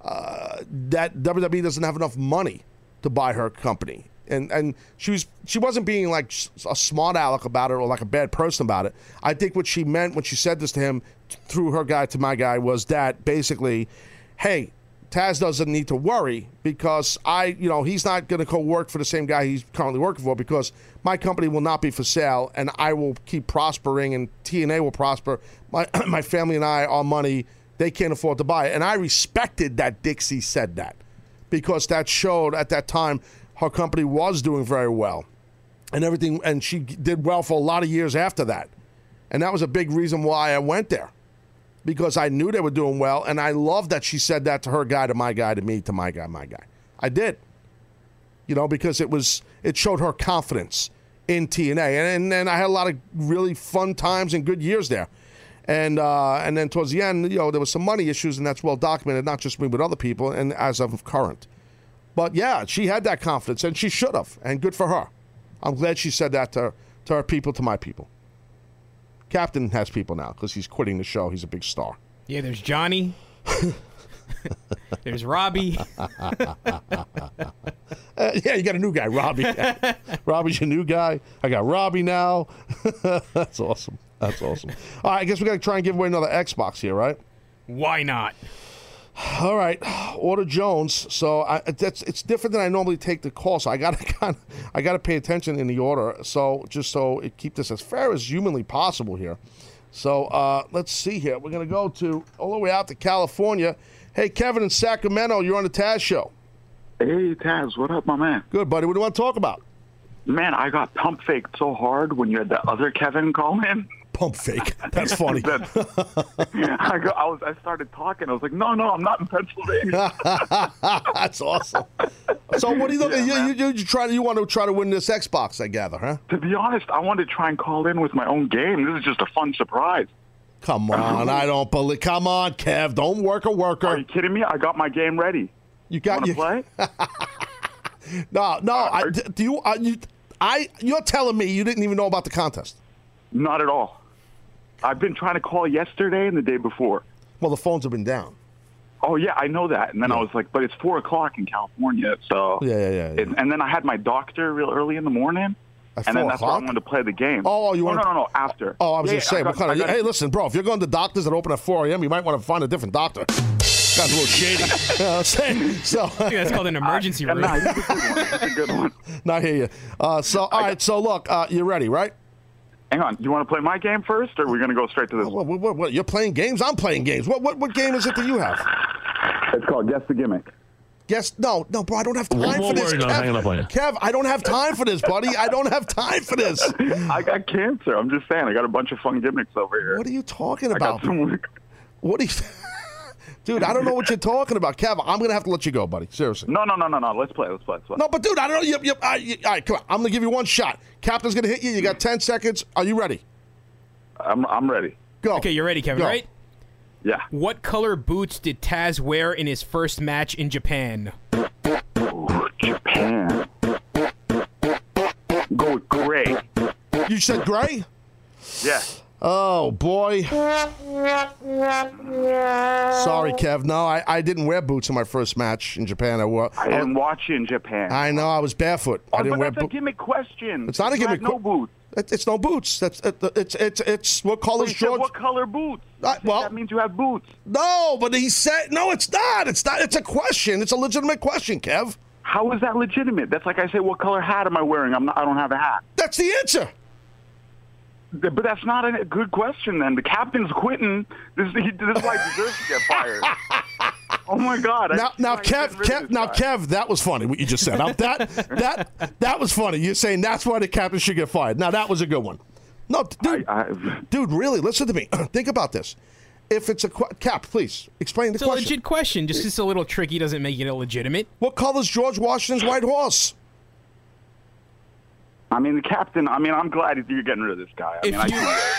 that WWE doesn't have enough money to buy her company. And and she was she wasn't being like a smart aleck about it or like a bad person about it. I think what she meant when she said this to him through her guy to my guy was that basically, hey, Taz doesn't need to worry because I, you know, he's not going to go work for the same guy he's currently working for because my company will not be for sale and I will keep prospering and TNA will prosper. My my family and I, our money, they can't afford to buy it. And I respected that Dixie said that because that showed at that time her company was doing very well and everything and she did well for a lot of years after that. And that was a big reason why I went there because I knew they were doing well, and I love that she said that to her guy, to my guy, to me, to my guy, my guy. I did. You know, because it was it showed her confidence in TNA, and and, and I had a lot of really fun times and good years there. And uh, and then towards the end, you know, there was some money issues, and that's well documented, not just me but other people, and as of current. But yeah, she had that confidence, and she should have, and good for her. I'm glad she said that to to her people, to my people. Captain has people now because he's quitting the show. He's a big star. Yeah, there's Johnny. there's Robbie. Uh, yeah, you got a new guy, Robbie. Robbie's your new guy. I got Robbie now. That's awesome. That's awesome. All right, I guess we got to try and give away another Xbox here, right? Why not? All right, order Jones. So I, that's it's different than I normally take the call. So I got to kind of I got to pay attention in the order. So just so it keep this as fair as humanly possible here. So uh, let's see here. We're gonna go to all the way out to California. Hey, Kevin in Sacramento, you're on the Taz show. Hey, Taz, what up, my man? Good, buddy. What do you want to talk about? Man, I got pump faked so hard when you had the other Kevin call in. Pump fake. That's funny. That's- I, go, I was. I started talking. I was like, no, no, I'm not in Pennsylvania. That's awesome. So what are you? Yeah, you, you, you try to you want to try to win this Xbox? I gather, huh? to be honest, I wanted to try and call in with my own game. This is just a fun surprise. Come on, I don't believe. Come on, Kev. Don't work a worker. Are you kidding me? I got my game ready. You got you. to play? No, no. I, do you? Uh, you? I? You're telling me you didn't even know about the contest? Not at all. I've been trying to call yesterday and the day before. Well, the phones have been down. Oh yeah, I know that. And then I was like, but it's four o'clock in California, so Yeah, yeah, yeah. yeah. And, and then I had my doctor real early in the morning, At and then four that's why I wanted to play the game. Oh, you Oh, wanted- no, no, no, after. Oh, I was Yeah, gonna say, what got- kind I of? got- Hey, listen, bro. If you're going to doctors that open at 4 a.m., you might want to find a different doctor. Guy's a little shady. you know what I'm saying? So, I think that's called an emergency Yeah, room. nah, he's a good one. Good one. not hear you. Uh, so, all right. So, look, uh, you're ready, right? Hang on. Do you want to play my game first, or are we going to go straight to this? What, what, what, what, you're playing games. I'm playing games. What, what, what game is it that you have? It's called Guess the Gimmick. Yes, no, no, bro. I don't have time One for more this. word, I'm hanging up on you. Kev, I don't have time for this, buddy. I don't have time for this. I got cancer. I'm just saying. I got a bunch of fun gimmicks over here. What are you talking I about? got some. What are you, dude? I don't know what you're talking about, Kev. I'm gonna have to let you go, buddy. Seriously. No, no, no, no, no. Let's play. Let's play. Let's play. No, but dude, I don't know. You, you, I, you, all right, come on. I'm gonna give you one shot. Captain's gonna hit you. You got ten seconds. Are you ready? I'm, I'm ready. Go. Okay, you're ready, Kevin, Go. right? Yeah. What color boots did Taz wear in his first match in Japan? Japan. Go gray. You said gray. Yeah. Oh boy. Sorry, Kev. No, I, I didn't wear boots in my first match in Japan. I wore. I didn't watch you in Japan. I know I was barefoot. oh, I didn't but wear that's a boots. gimmick question. It's not a You had gimmick No boots. It- It's no boots. That's it, it's it's it's what color is you said George? what color boots? Uh, said well- that means you have boots. No, but he said no. It's not. It's not. It's a question. It's a legitimate question, Kev. How is that legitimate? That's like I say, what color hat am I wearing? I'm not, I don't have a hat. That's the answer. Th- But that's not a good question. Then the captain's quitting. This, is- he, this is why he deserves to get fired. oh my God! Now, now, Kev, get rid of Kev, now, guy. Kev, that was funny what you just said. Now, that that that was funny. You're saying that's why the captain should get fired. Now, that was a good one. No, dude, I, I, dude, really, listen to me. Think about this. If it's a qu- cap, please explain the It's a legit question. Just 'cause it's a little tricky doesn't make it illegitimate. What color's George Washington's white horse? I mean, the captain. I mean, I'm glad you're getting rid of this guy. I If mean, I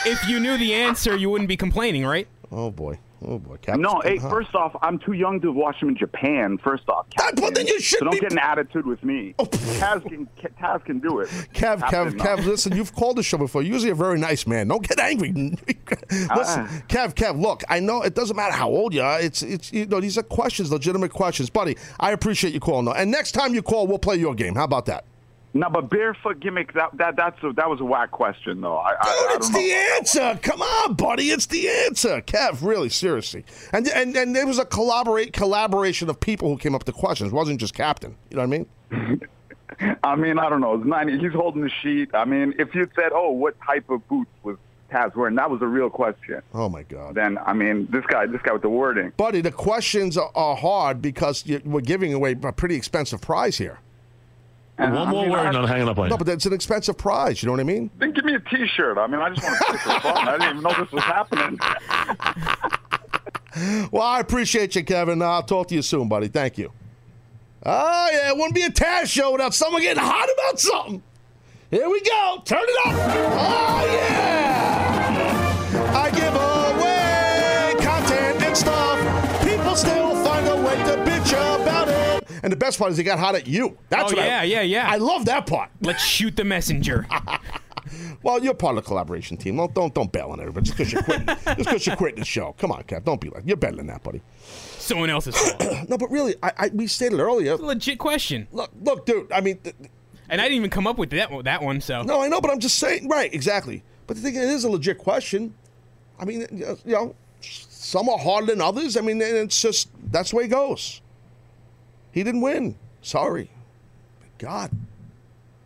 you if you knew the answer, you wouldn't be complaining, right? Oh boy, oh boy, Captain. No, hey, first off, I'm too young to watch him in Japan. First off, That- well, then you so shouldn't don't be- get an attitude with me. Taz can Taz can do it. Kev, Kev, Captain, no. Kev, listen, you've called the show before. You're usually a very nice man. Don't get angry. listen, Ah. Kev, Kev, look, I know it doesn't matter how old you are. It's, it's, you know, these are questions, legitimate questions. Buddy, I appreciate you calling, though. And next time you call, we'll play your game. How about that? No, but barefoot gimmick. That that that's a, that was a whack question though. I, I, I Dude, don't it's know. the answer. Come on, buddy. It's the answer. Kev, really, seriously. And and and there was a collaborate collaboration of people who came up with the questions. It wasn't just Captain. You know what I mean? I mean, I don't know. It's 90, he's holding the sheet. I mean, if you said, "Oh, what type of boots was Taz wearing?" That was a real question. Oh my God. Then I mean, this guy, this guy with the wording. Buddy, the questions are, are hard because you, we're giving away a pretty expensive prize here. And, One I more mean, word, I- and I'm hanging up on you. No, but it's an expensive prize. You know what I mean? Then give me a T-shirt. I mean, I just want to play for fun. I didn't even know this was happening. Well, I appreciate you, Kevin. Uh, I'll talk to you soon, buddy. Thank you. Oh, yeah, it wouldn't be a Taz show without someone getting hot about something. Here we go. Turn it up. Oh, yeah. I give away content and stuff. People still find a way to bitch about it. And the best part is he got hot at you. That's oh what I- yeah, yeah, yeah. I love that part. Let's shoot the messenger. Well, you're part of the collaboration team. Don't don't, don't bail on everybody just because you're quitting. just because you're quitting the show. Come on, Cap. Don't be like you're better than that, buddy. Someone else's fault. no, but really, I, I we stated earlier. It's a legit question. Look, look, dude. I mean, th- And I didn't even come up with that one- that one. So no, I know, but I'm just saying. Right, exactly. But the thing is, it is a legit question. I mean, you know, some are harder than others. I mean, and it's just that's the way it goes. He didn't win. Sorry. God,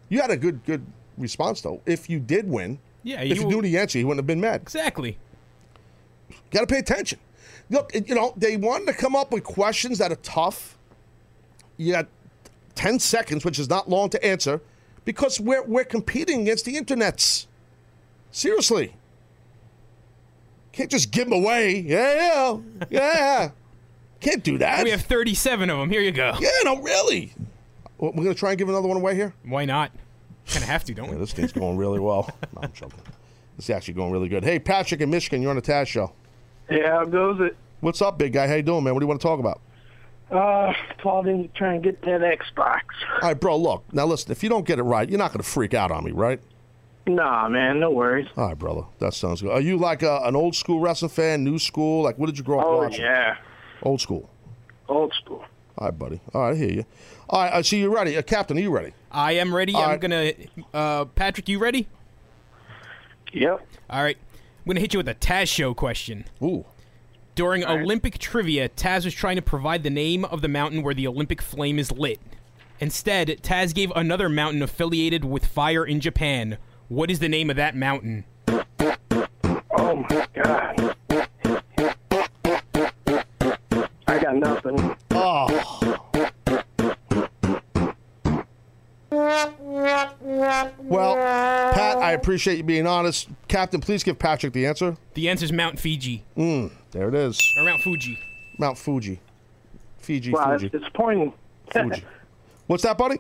you had a good good response though. If you did win, Yeah, if you- you knew the answer, you wouldn't have been mad. exactly. Got to pay attention. Look, you know, they wanted to come up with questions that are tough. You got 10 seconds, which is not long to answer, because we're, we're competing against the internets. Seriously. Can't just give them away. Yeah, yeah, yeah. Can't do that. We have 37 of them. Here you go. yeah, no, really. Well, We're going to try and give another one away here? Why not? Kind of have to, don't Yeah, we? this thing's going really well. No, I'm joking. This is actually going really good. Hey, Patrick in Michigan, you're on the Taz show. Yeah, how goes it? What's up, big guy? How you doing, man? What do you want to talk about? Uh, called in to try and get that Xbox. All right, bro. Look, now listen. If you don't get it right, you're not going to freak out on me, right? Nah, man, no worries. All right, brother. That sounds good. Are you like a, an old school wrestling fan, new school? Like, what did you grow up Oh watching? yeah, Old school. old school. All right, buddy. All right, I hear you. All right, I see you ready. Uh, Captain, are you ready? I am ready. All I'm right. gonna. Uh, Patrick, you ready? Yep. All right. I'm gonna hit you with a Taz show question. Ooh. During Olympic trivia, Taz was trying to provide the name of the mountain where the Olympic flame is lit. Instead, Taz gave another mountain affiliated with fire in Japan. What is the name of that mountain? Oh my god. Got nothing. Oh. Well, Pat, I appreciate you being honest. Captain, please give Patrick the answer. The answer is Mount Fiji Mm, there it is. or Mount Fuji. Mount Fuji. Fiji, Wow, Fuji. that's disappointing. Fuji. What's that, buddy?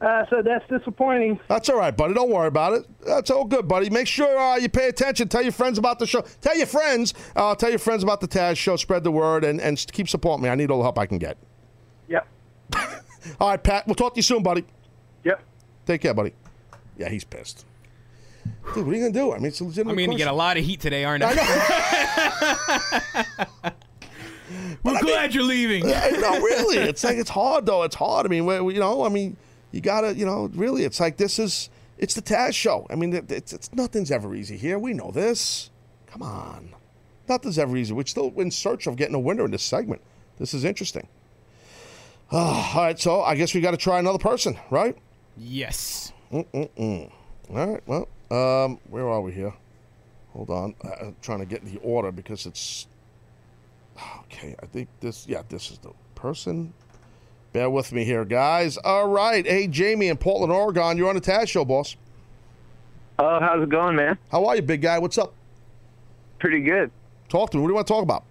Uh, so that's disappointing. That's all right, buddy. Don't worry about it. That's all good, buddy. Make sure uh, you pay attention. Tell your friends about the show. Tell your friends. Uh, tell your friends about the Taz show. Spread the word and, and keep supporting me. I need all the help I can get. Yep. All right, Pat. We'll talk to you soon, buddy. Yep. Take care, buddy. Yeah, he's pissed. Dude, what are you gonna do? I mean, it's a legitimate I'm gonna question. get a lot of heat today, aren't I? I know. We're glad you're leaving. Yeah, no, really. It's like it's hard though. It's hard. I mean, we- we- you know, I mean, you gotta, you know, really. It's like this is. It's the Taz show. I mean, it's, it's nothing's ever easy here. We know this. Come on, nothing's ever easy. We're still in search of getting a winner in this segment. This is interesting. all right, so I guess we got to try another person, right? Yes. Mm-mm-mm. All right. Well, um, where are we here? Hold on. I, I'm trying to get the order because it's okay. I think this. Yeah, this is the person. Bear with me here, guys. All right. Hey, Jamie in Portland, Oregon. You're on the Taz Show, boss. Oh, how's it going, man? How are you, big guy? What's up? Pretty good. Talk to me. What do you want to talk about?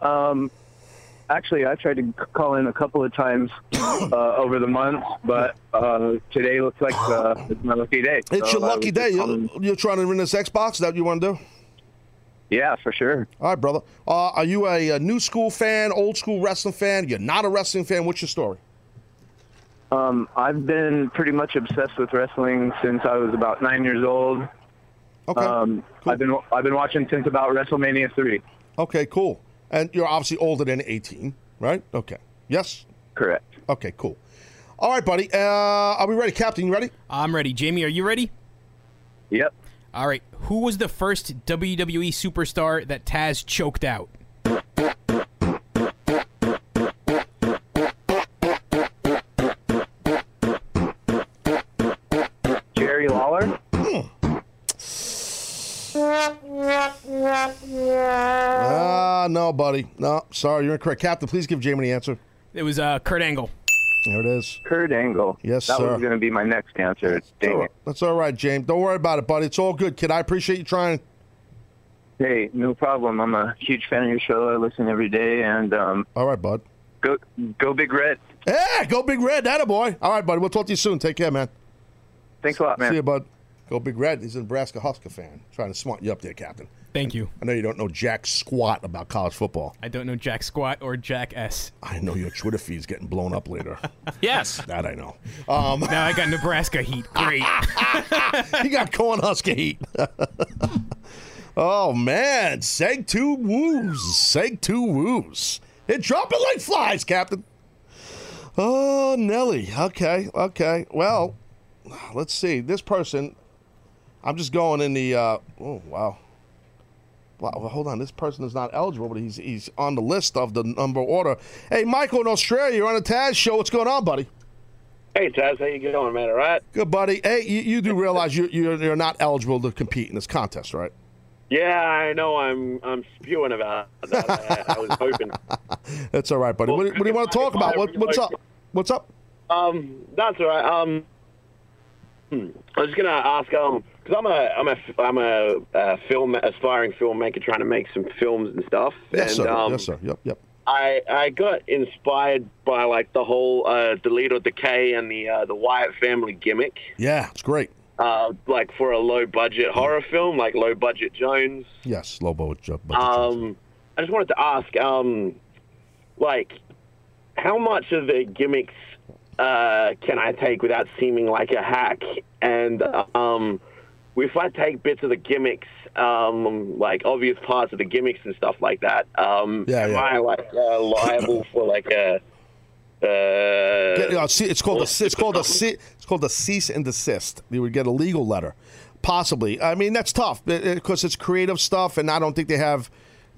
Um, actually, I tried to call in a couple of times uh, over the month, but uh, today looks like uh, it's my lucky day. It's So your lucky day. You're, you're trying to win this Xbox. Is that what you want to do? Yeah, for sure. All right, brother. Uh, are you a, a new school fan, old school wrestling fan? You're not a wrestling fan. What's your story? Um, I've been pretty much obsessed with wrestling since I was about nine years old. Okay. Um, I've been I've been watching since about WrestleMania three. Okay, cool. And you're obviously older than 18, right? Okay. Yes? Correct. Okay, cool. All right, buddy. Uh, are we ready? Captain, you ready? I'm ready. Jamie, are you ready? Yep. All right. Who was the first WWE superstar that Taz choked out? Jerry Lawler. Ah, no, buddy. No, sorry, you're incorrect. Captain, please give Jamie the answer. It was uh, Kurt Angle. There it is. Kurt Angle. Yes, that sir. was going to be my next answer. Dang it. That's all right, James. Don't worry about it, buddy. It's all good, kid. I appreciate you trying. Hey, no problem. I'm a huge fan of your show. I listen every day, and um, All right, bud. Go, go Big Red. Yeah, go Big Red, that a boy. All right, buddy. We'll talk to you soon. Take care, man. Thanks a lot, man. See you, bud. Go Big Red. He's a Nebraska Husker fan. Trying to smart you up there, Captain. Thank you. I know you don't know jack squat about college football. I don't know Jack Squat or Jack S. I know your Twitter feed's getting blown up later. Yes. That I know. Um, now I got Nebraska heat. Great. he got Cornhusker heat. oh man, Seg two woos, Seg two woos. It drop it like flies, Captain. Oh, Nelly. Okay, okay. Well, let's see. This person, I'm just going in the. Uh, oh wow. Wow, well, hold on. This person is not eligible, but he's he's on the list of the number order. Hey, Michael in Australia, you're on the Taz show. What's going on, buddy? Hey Taz, how you going, man? All right? Good, buddy. Hey, you, you do realize you you're, you're not eligible to compete in this contest, right? Yeah, I know. I'm I'm spewing about that. I, I was hoping. That's all right, buddy. what, what do you want to talk about? What, what's up? What's up? Um, that's all right. Um, hmm, I was gonna ask um because I'm a I'm a I'm a, uh film aspiring filmmaker trying to make some films and stuff. Yes, and, sir. Um, yes, sir. Yep, yep. I I got inspired by like the whole uh, delete or decay and the uh, the Wyatt family gimmick. Yeah, it's great. Uh, like for a low budget horror film, like low budget Jones. Yes, low budget. Um, I just wanted to ask, um, like, how much of the gimmicks uh, can I take without seeming like a hack? And um, if I take bits of the gimmicks, um, like obvious parts of the gimmicks and stuff like that, um, Yeah, am yeah. I like uh, liable for like a? Uh, uh, see, it's called a it's called a it's called a cease and desist. You would get a legal letter, possibly. I mean, that's tough because it's creative stuff, and I don't think they have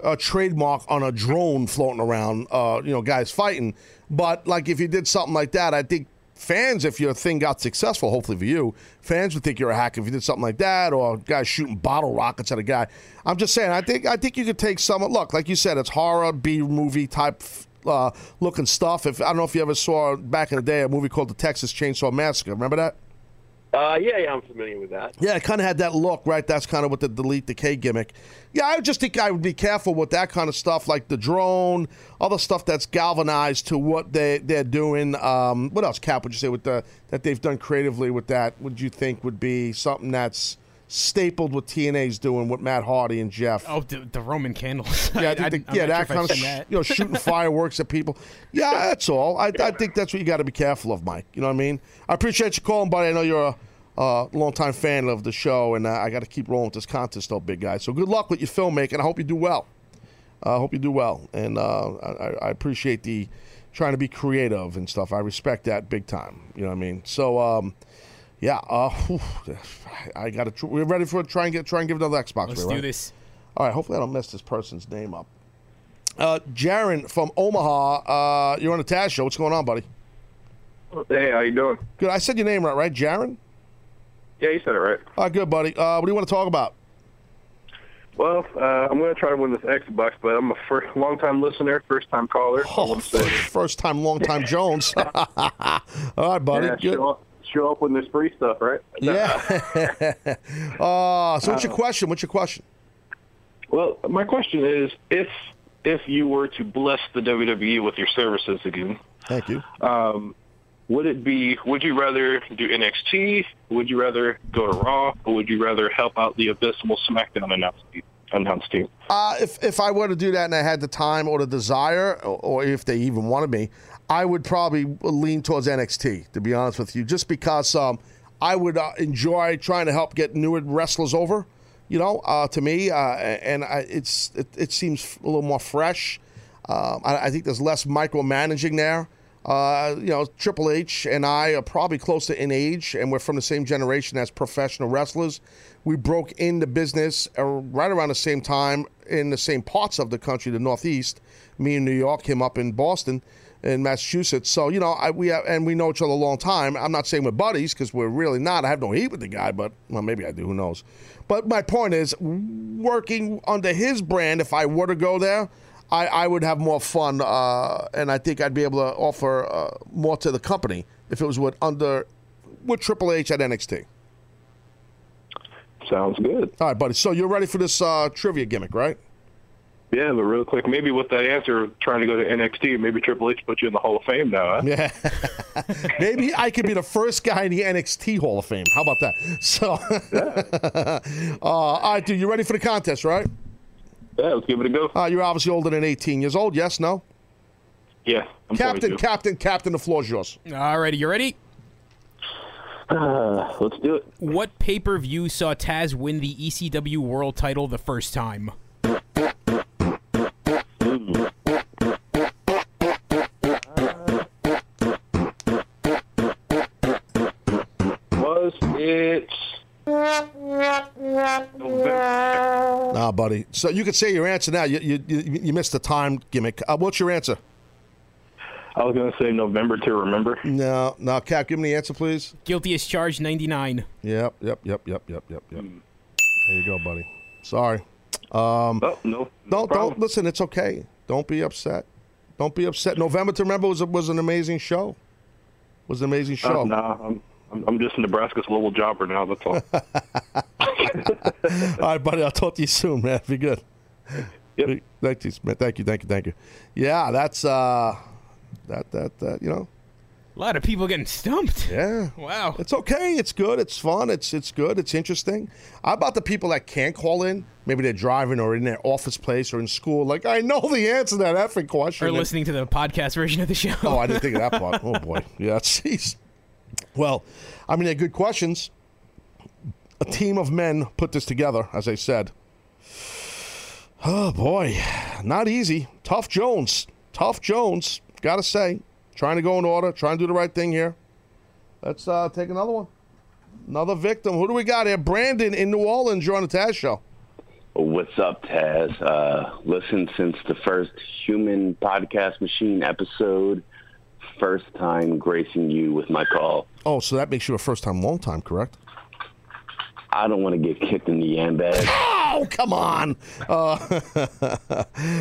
a trademark on a drone floating around. Uh, you know, guys fighting. But like, if you did something like that, I think fans, if your thing got successful, hopefully for you, fans would think you're a hack if you did something like that, or guys shooting bottle rockets at a guy. I'm just saying, I think I think you could take some look, like you said, it's horror B movie type uh, looking stuff. If I don't know if you ever saw back in the day a movie called The Texas Chainsaw Massacre. Remember that? Uh, yeah, yeah, I'm familiar with that. Yeah, it kind of had that look, right? That's kind of what the delete decay gimmick. Yeah, I just think I would be careful with that kind of stuff, like the drone, other stuff that's galvanized to what they they're doing. Um, what else, Cap? Would you say with the that they've done creatively with that? Would you think would be something that's stapled what TNA's doing with Matt Hardy and Jeff? Oh, the, the Roman candles. Yeah, I think I'm yeah, that sure kind of that. you know shooting fireworks at people. Yeah, that's all. I, I think that's what you got to be careful of, Mike. You know what I mean? I appreciate you calling, buddy. I know you're a uh, longtime fan of the show, and uh, I got to keep rolling with this contest, though, big guy. So good luck with your filmmaking. I hope you do well. I hope you do well, and uh, I, I appreciate the trying to be creative and stuff. I respect that big time. You know what I mean? So. Um, yeah, uh, whew, I got to. Tr- we're ready for try and get try and give another Xbox. Let's away, do right? this. All right, hopefully I don't mess this person's name up. Uh, Jaron from Omaha, uh, you're on the Taz show. What's going on, buddy? Hey, how you doing? Good. I said your name right, right? Jaron? Yeah, you said it right. Uh, good, buddy. Uh, what do you want to talk about? Well, uh, I'm going to try to win this Xbox, but I'm a first, long-time listener, first-time caller. Oh, first, first time, long time Jones. All right, buddy. yeah, good. show up, show up when there's free stuff, right? Yeah. uh, so what's your question? What's your question? Well, my question is, if if you were to bless the WWE with your services again, thank you. Um, would it be? Would you rather do NXT? Would you rather go to Raw, or would you rather help out the abysmal SmackDown announce announce team? Uh, if if I were to do that and I had the time or the desire, or, or if they even wanted me, I would probably lean towards NXT. To be honest with you, just because um, I would uh, enjoy trying to help get newer wrestlers over. You know, uh, to me, uh, and I, it's it, it seems a little more fresh. Um, I, I think there's less micromanaging there. Uh, you know, Triple H and I are probably closer in age, and we're from the same generation as professional wrestlers. We broke into business uh, right around the same time in the same parts of the country, the Northeast. Me in New York, him up in Boston, in Massachusetts. So you know, I, we have, and we know each other a long time. I'm not saying we're buddies because we're really not. I have no heat with the guy, but well, maybe I do. Who knows? But my point is, working under his brand, if I were to go there, I, I would have more fun, uh, and I think I'd be able to offer uh, more to the company if it was with under with Triple H at NXT. Sounds good. All right, buddy. So you're ready for this uh, trivia gimmick, right? Yeah, but real quick, maybe with that answer, trying to go to NXT, maybe Triple H put you in the Hall of Fame now. Huh? Yeah. Maybe I could be the first guy in the NXT Hall of Fame. How about that? So, uh, all right, dude, you ready for the contest, right? Yeah, let's give it a go. Uh, you're obviously older than 18 years old. Yes, no? Yeah. I'm captain, 22. captain, captain, the floor's yours. Alrighty, you ready? Uh, let's do it. What pay per view saw Taz win the ECW World Title the first time? Buddy. So you could say your answer now. You you, you, you missed the time gimmick. Uh, what's your answer? I was going to say November to remember. No, no, Cap, give me the answer, please. Guilty as charged 99. Yep, yep, yep, yep, yep, yep, yep. There you go, buddy. Sorry. Um, oh, no. Don't don't listen. It's okay. Don't be upset. Don't be upset. November to remember was a, was an amazing show. Was an amazing show. Uh, nah, I'm, I'm I'm just Nebraska's little jobber now. That's all. All right, buddy. I'll talk to you soon, man. Be good. Yep. Thank you, man. Thank you, thank you, thank you. Yeah, that's uh, that that that you know. A lot of people getting stumped. Yeah. Wow. It's okay. It's good. It's fun. It's it's good. It's interesting. How about the people that can't call in? Maybe they're driving or in their office place or in school. Like I know the answer to that effing question. Or And- listening to the podcast version of the show. Oh, I didn't think of that part. Oh boy. Yeah. Jeez. Well, I mean, they're good questions. A team of men put this together, as I said. Oh boy, not easy. Tough Jones. Tough Jones. Got to say, trying to go in order, trying to do the right thing here. Let's uh, take another one. Another victim. Who do we got here? Brandon in New Orleans. You're on the Taz show. What's up, Taz? Uh, listen since the first Human Podcast Machine episode. First time gracing you with my call. Oh, so that makes you a first time, long time, correct? I don't want to get kicked in the yam bag. Oh, come on. Uh,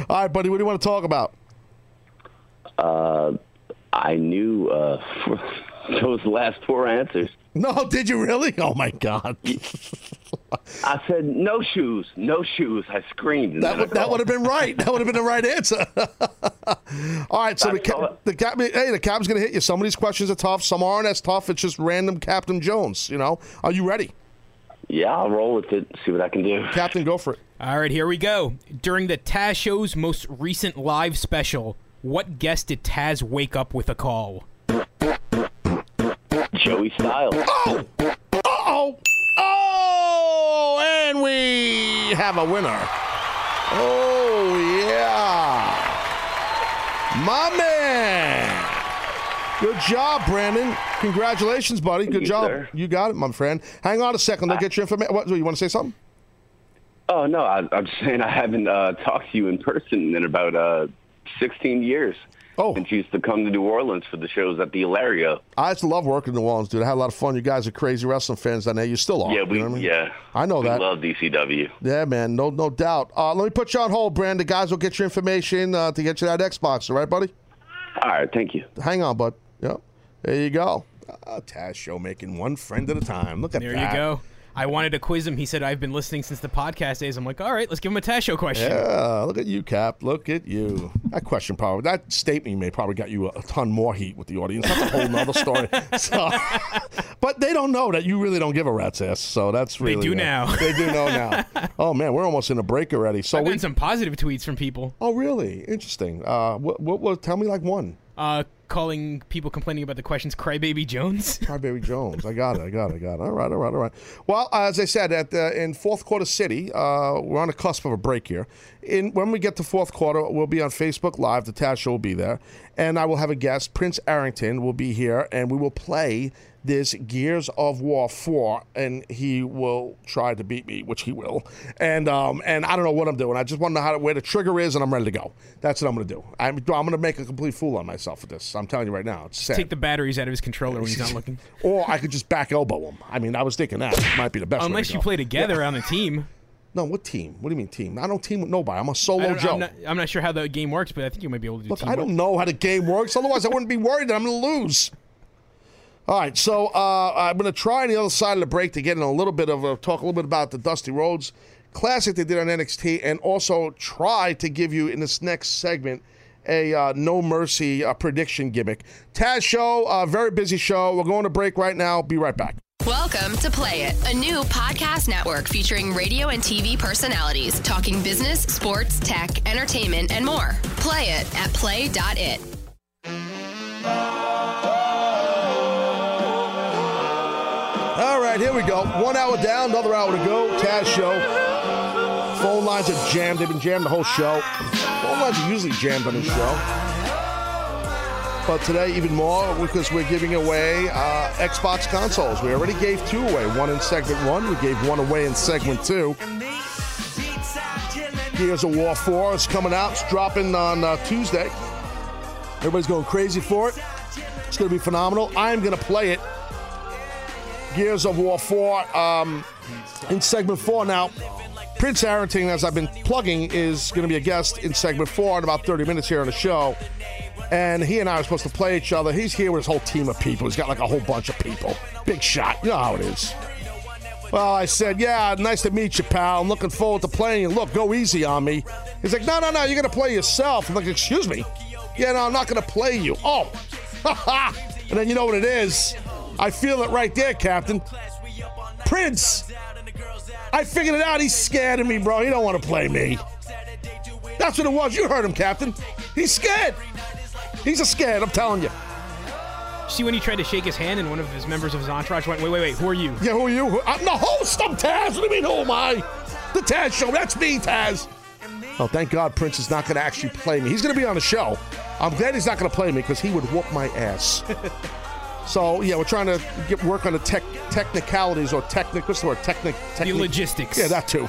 all right, buddy. What do you want to talk about? Uh, I knew uh, those last four answers. No, did you really? Oh my God! I said no shoes, no shoes. I screamed. That would I that would have been right. That would have been the right answer. All right, so the, ca- the cap, hey, the cap's gonna hit you. Some of these questions are tough. Some aren't as tough. It's just random Captain Jones. You know. Are you ready? Yeah, I'll roll with it. See what I can do. Captain, go for it. All right, here we go. During the Taz Show's most recent live special, what guest did Taz wake up with a call? Joey Styles. Oh! Oh! Oh! And we have a winner. Oh yeah, my man. Good job, Brandon. Congratulations, buddy. Good job. sir. You got it, my friend. Hang on a second. I'll get your information. What? You want to say something? Oh no, I, I'm just saying I haven't uh, talked to you in person in about uh, 16 years. Oh, since you used to come to New Orleans for the shows at the Hilario. I used to love working in New Orleans, dude. I had a lot of fun. You guys are crazy wrestling fans down there. You still are. Yeah, we you know I mean? yeah. I know we that. love DCW. Yeah, man. No, no doubt. Uh, let me put you on hold, Brand. The guys will get your information uh, to get you that Xbox. All right, buddy? All right, thank you. Hang on, bud. Yep. There you go. Uh, Taz show making one friend at a time. Look at There that. There you go. I wanted to quiz him. He said, I've been listening since the podcast days. I'm like, all right, let's give him a Taz Show question. Yeah, look at you, Cap. Look at you. That question probably, that statement you made probably got you a, ton more heat with the audience. That's a whole nother story. So, but they don't know that you really don't give a rat's ass. So that's really. They do uh, now. They do know now. oh man, we're almost in a break already. So I've we. some positive tweets from people. Oh really? Interesting. Uh, what, what, what? Tell me like one. Uh, calling people complaining about the questions Crybaby Jones. Crybaby Jones. I got it. I got it. I got it. All right. All right. All right. Well, as I said, at the, in fourth quarter city, uh, we're on the cusp of a break here. In when we get to fourth quarter, we'll be on Facebook Live. The Taz Show will be there, and I will have a guest. Prince Arrington will be here, and we will play this Gears of War 4, and he will try to beat me, which he will. And um, and I don't know what I'm doing. I just want to know how to, where the trigger is, and I'm ready to go. That's what I'm going to do. I'm, I'm going to make a complete fool on myself with this. I'm telling you right now. It's sad. Take the batteries out of his controller when he's not looking. Or I could just back elbow him. I mean, I was thinking that might be the best. way Unless you play together Yeah. on the team. No, what team? What do you mean team? I don't team with nobody. I'm a solo Joe. I'm not, I'm not sure how the game works, but I think you might be able to do Look. I don't know how the game works. Otherwise, I wouldn't be worried that I'm going to lose. All right, so uh, I'm going to try on the other side of the break to get in a little bit of a talk a little bit about the Dusty Rhodes classic they did on NXT, and also try to give you in this next segment a uh, no mercy uh, prediction gimmick. Taz show, uh, very busy show. We're going to break right now. Be right back. Welcome to Play It, a new podcast network featuring radio and TV personalities talking business, sports, tech, entertainment, and more. Play it at play.it. right, here we go. One hour down, another hour to go. Taz show. Phone lines are jammed. They've been jammed the whole show. Phone lines are usually jammed on this show. But today, even more because we're giving away uh, Xbox consoles. We already gave two away. One in segment one. We gave one away in segment two. Gears of War 4 is coming out. It's dropping on uh, Tuesday. Everybody's going crazy for it. It's going to be phenomenal. I'm going to play it. Gears of War 4 um, in segment 4 now. Prince Arrington, as I've been plugging, is going to be a guest in segment 4 in about 30 minutes here on the show. And he and I are supposed to play each other. He's here with his whole team of people. He's got like a whole bunch of people. Big shot. You know how it is. Well, I said, yeah, nice to meet you, pal. I'm looking forward to playing you. Look, go easy on me. He's like, no, no, no, you're going to play yourself. I'm like, excuse me? Yeah, no, I'm not going to play you. Oh, and then you know what it is. I feel it right there, Captain. Prince. I figured it out. He's scared of me, bro. He don't want to play me. That's what it was. You heard him, Captain. He's scared. He's a scared, I'm telling you. See when he tried to shake his hand and one of his members of his entourage went, wait, wait, wait, who are you? Yeah, who are you? I'm the host. I'm Taz. What do you mean, who am I? The Taz Show. That's me, Taz. Oh, thank God Prince is not going to actually play me. He's going to be on the show. I'm glad he's not going to play me because he would whoop my ass. so, yeah, we're trying to get work on the tech technicalities or technic, what's the word? Technic, technic. logistics. Yeah, that too.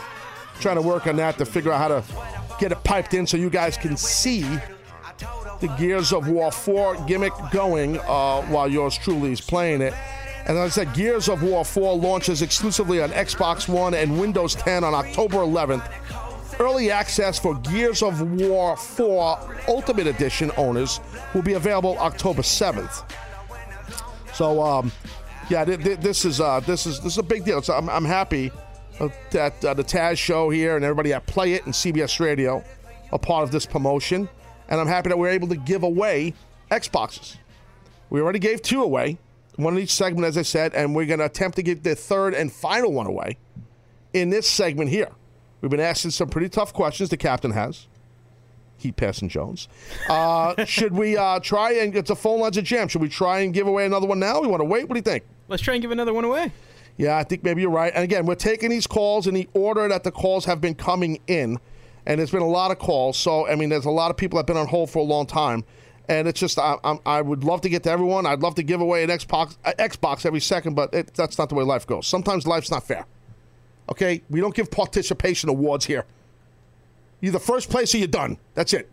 Trying to work on that to figure out how to get it piped in so you guys can see the Gears of War 4 gimmick going uh, while yours truly is playing it. And as I said, Gears of War 4 launches exclusively on Xbox One and Windows 10 on October 11th. Early access for Gears of War 4 Ultimate Edition owners will be available October 7th. So, um, yeah, th- th- this is uh, this is this is a big deal. So I'm, I'm happy that uh, the Taz show here and everybody at Play It and CBS Radio are part of this promotion, and I'm happy that we're able to give away Xboxes. We already gave two away, one in each segment, as I said, and we're going to attempt to get the third and final one away in this segment here. We've been asking some pretty tough questions. The captain has. Heat passing Jones. Uh, should we uh, try and it's a phone lines of jam? Should we try and give away another one now? We want to wait. What do you think? Let's try and give another one away. Yeah, I think maybe you're right. And again, we're taking these calls in the order that the calls have been coming in, and there's been a lot of calls. So I mean, there's a lot of people that have been on hold for a long time, and it's just I, I'm, I would love to get to everyone. I'd love to give away an Xbox uh, Xbox every second, but it, that's not the way life goes. Sometimes life's not fair. Okay, we don't give participation awards here. You're the first place or you're done. That's it.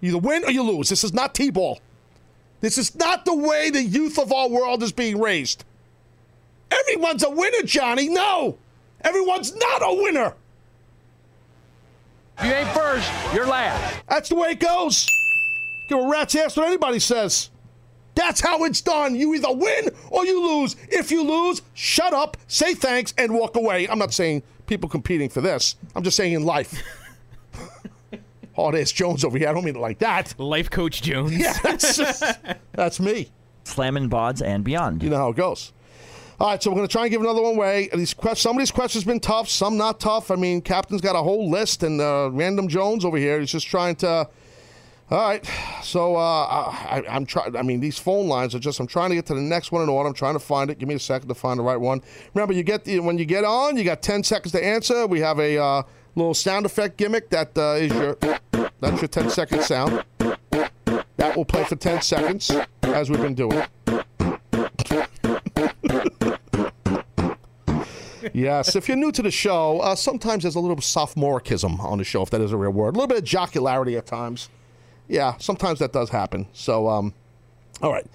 You either win or you lose. This is not T-ball. This is not the way the youth of our world is being raised. Everyone's a winner, Johnny. No, everyone's not a winner. If you ain't first, you're last. That's the way it goes. Give a rat's ass what anybody says. That's how it's done. You either win or you lose. If you lose, shut up, say thanks, and walk away. I'm not saying people competing for this. I'm just saying in life. Hard ass Jones over here. I don't mean it like that. Life coach Jones. Yeah, that's, just, that's me. Slamming bods and beyond. You know how it goes. All right, so we're going to try and give another one away. These que- some of these questions have been tough, some not tough. I mean, Captain's got a whole list, and uh, Random Jones over here is just trying to. All right, so uh, I, I'm trying. I mean, these phone lines are just. I'm trying to get to the next one in order. I'm trying to find it. Give me a second to find the right one. Remember, you get the when you get on, you got 10 seconds to answer. We have a uh, little sound effect gimmick that uh, is your. That's your 10 second sound. That will play for 10 seconds, as we've been doing. yes, if you're new to the show, uh, sometimes there's a little sophomoricism on the show, if that is a real word. A little bit of jocularity at times. Yeah, sometimes that does happen. So, um, all right.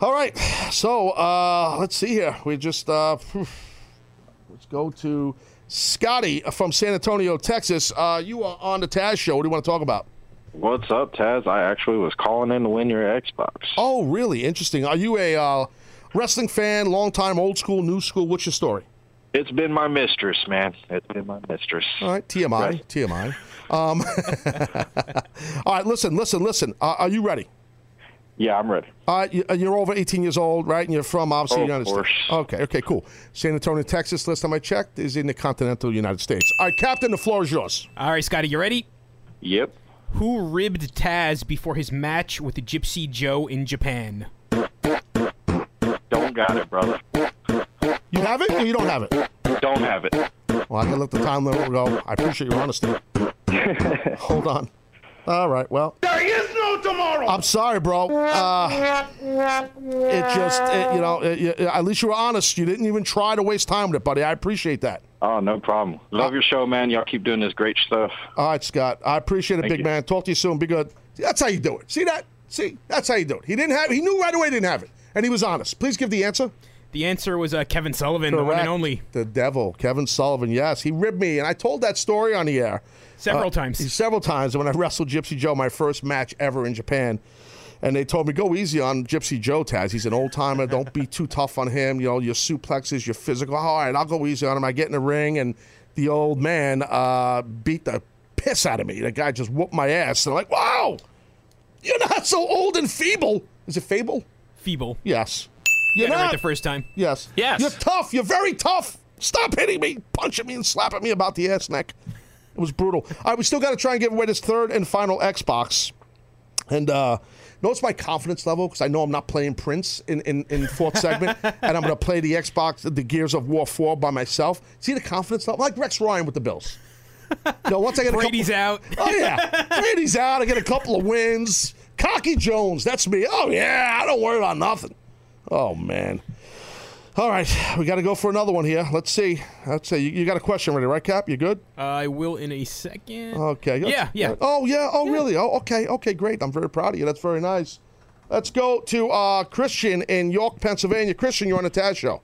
All right. So, uh, let's see here. We just, uh, let's go to Scotty from San Antonio, Texas. Uh, you are on the Taz show. What do you want to talk about? What's up, Taz? I actually was calling in to win your Xbox. Oh, really? Interesting. Are you a uh, wrestling fan, long time, old school, new school? What's your story? It's been my mistress, man. It's been my mistress. All right, TMI, TMI. Um, all right, listen, listen, listen. Uh, are you ready? Yeah, I'm ready. You- uh, you're over 18 years old, right? And you're from obviously Oh, the United course. States. Okay, okay, cool. San Antonio, Texas. Last time I checked, is in the continental United States. All right, Captain, the floor is yours. All right, Scotty, you ready? Yep. Who ribbed Taz before his match with the Gypsy Joe in Japan? Don't got it, brother. You have it, or you don't have it? Don't have it. Well, I can let the time limit go. I appreciate your honesty. Hold on. All right. Well, There is no tomorrow. I'm sorry, bro. Uh, it just, it, you know, it, you- at least you were honest. You didn't even try to waste time with it, buddy. I appreciate that. Oh, no problem. Love your show, man. Y'all keep doing this great stuff. All right, Scott. I appreciate it, Thank big you. man. Talk to you soon. Be good. That's how you do it. See that? See, that's how you do it. He didn't have. He knew right away he didn't have it, and he was honest. Please give the answer. The answer was uh, Kevin Sullivan, the one and only. The devil, Kevin Sullivan. Yes, he ribbed me, and I told that story on the air Several Uh, times. Several times when I wrestled Gypsy Joe, my first match ever in Japan. And they told me, go easy on Gypsy Joe, Taz. He's an old timer. Don't be too tough on him. You know, your suplexes, your physical. All right, I'll go easy on him. I get in the ring, and the old man uh, beat the piss out of me. The guy just whooped my ass. And I'm like, wow, you're not so old and feeble. Is it fable? Feeble. Yes. You're Got it right the first time. Yes. Yes. You're tough. You're very tough. Stop hitting me, punching me, and slapping me about the ass neck. It was brutal. All right, we still got to try and give away this third and final Xbox. And uh, notice my confidence level because I know I'm not playing Prince in, in, in fourth segment, and I'm going to play the Xbox, the Gears of War 4 by myself. See the confidence level? Like Rex Ryan with the Bills. You know, once I get a Brady's couple, out. Oh yeah, Brady's out. I get a couple of wins. Cocky Jones, that's me. Oh yeah, I don't worry about nothing. Oh man. All right, we got to go for another one here. Let's see. Let's see. You, you got a question ready, right, Cap? You good? I will in a second. Okay. Yeah, yeah. Oh yeah. Oh really? Oh okay. Okay. Great. I'm very proud of you. That's very nice. Let's go to uh, Christian in York, Pennsylvania. Christian, you're on the Taz show.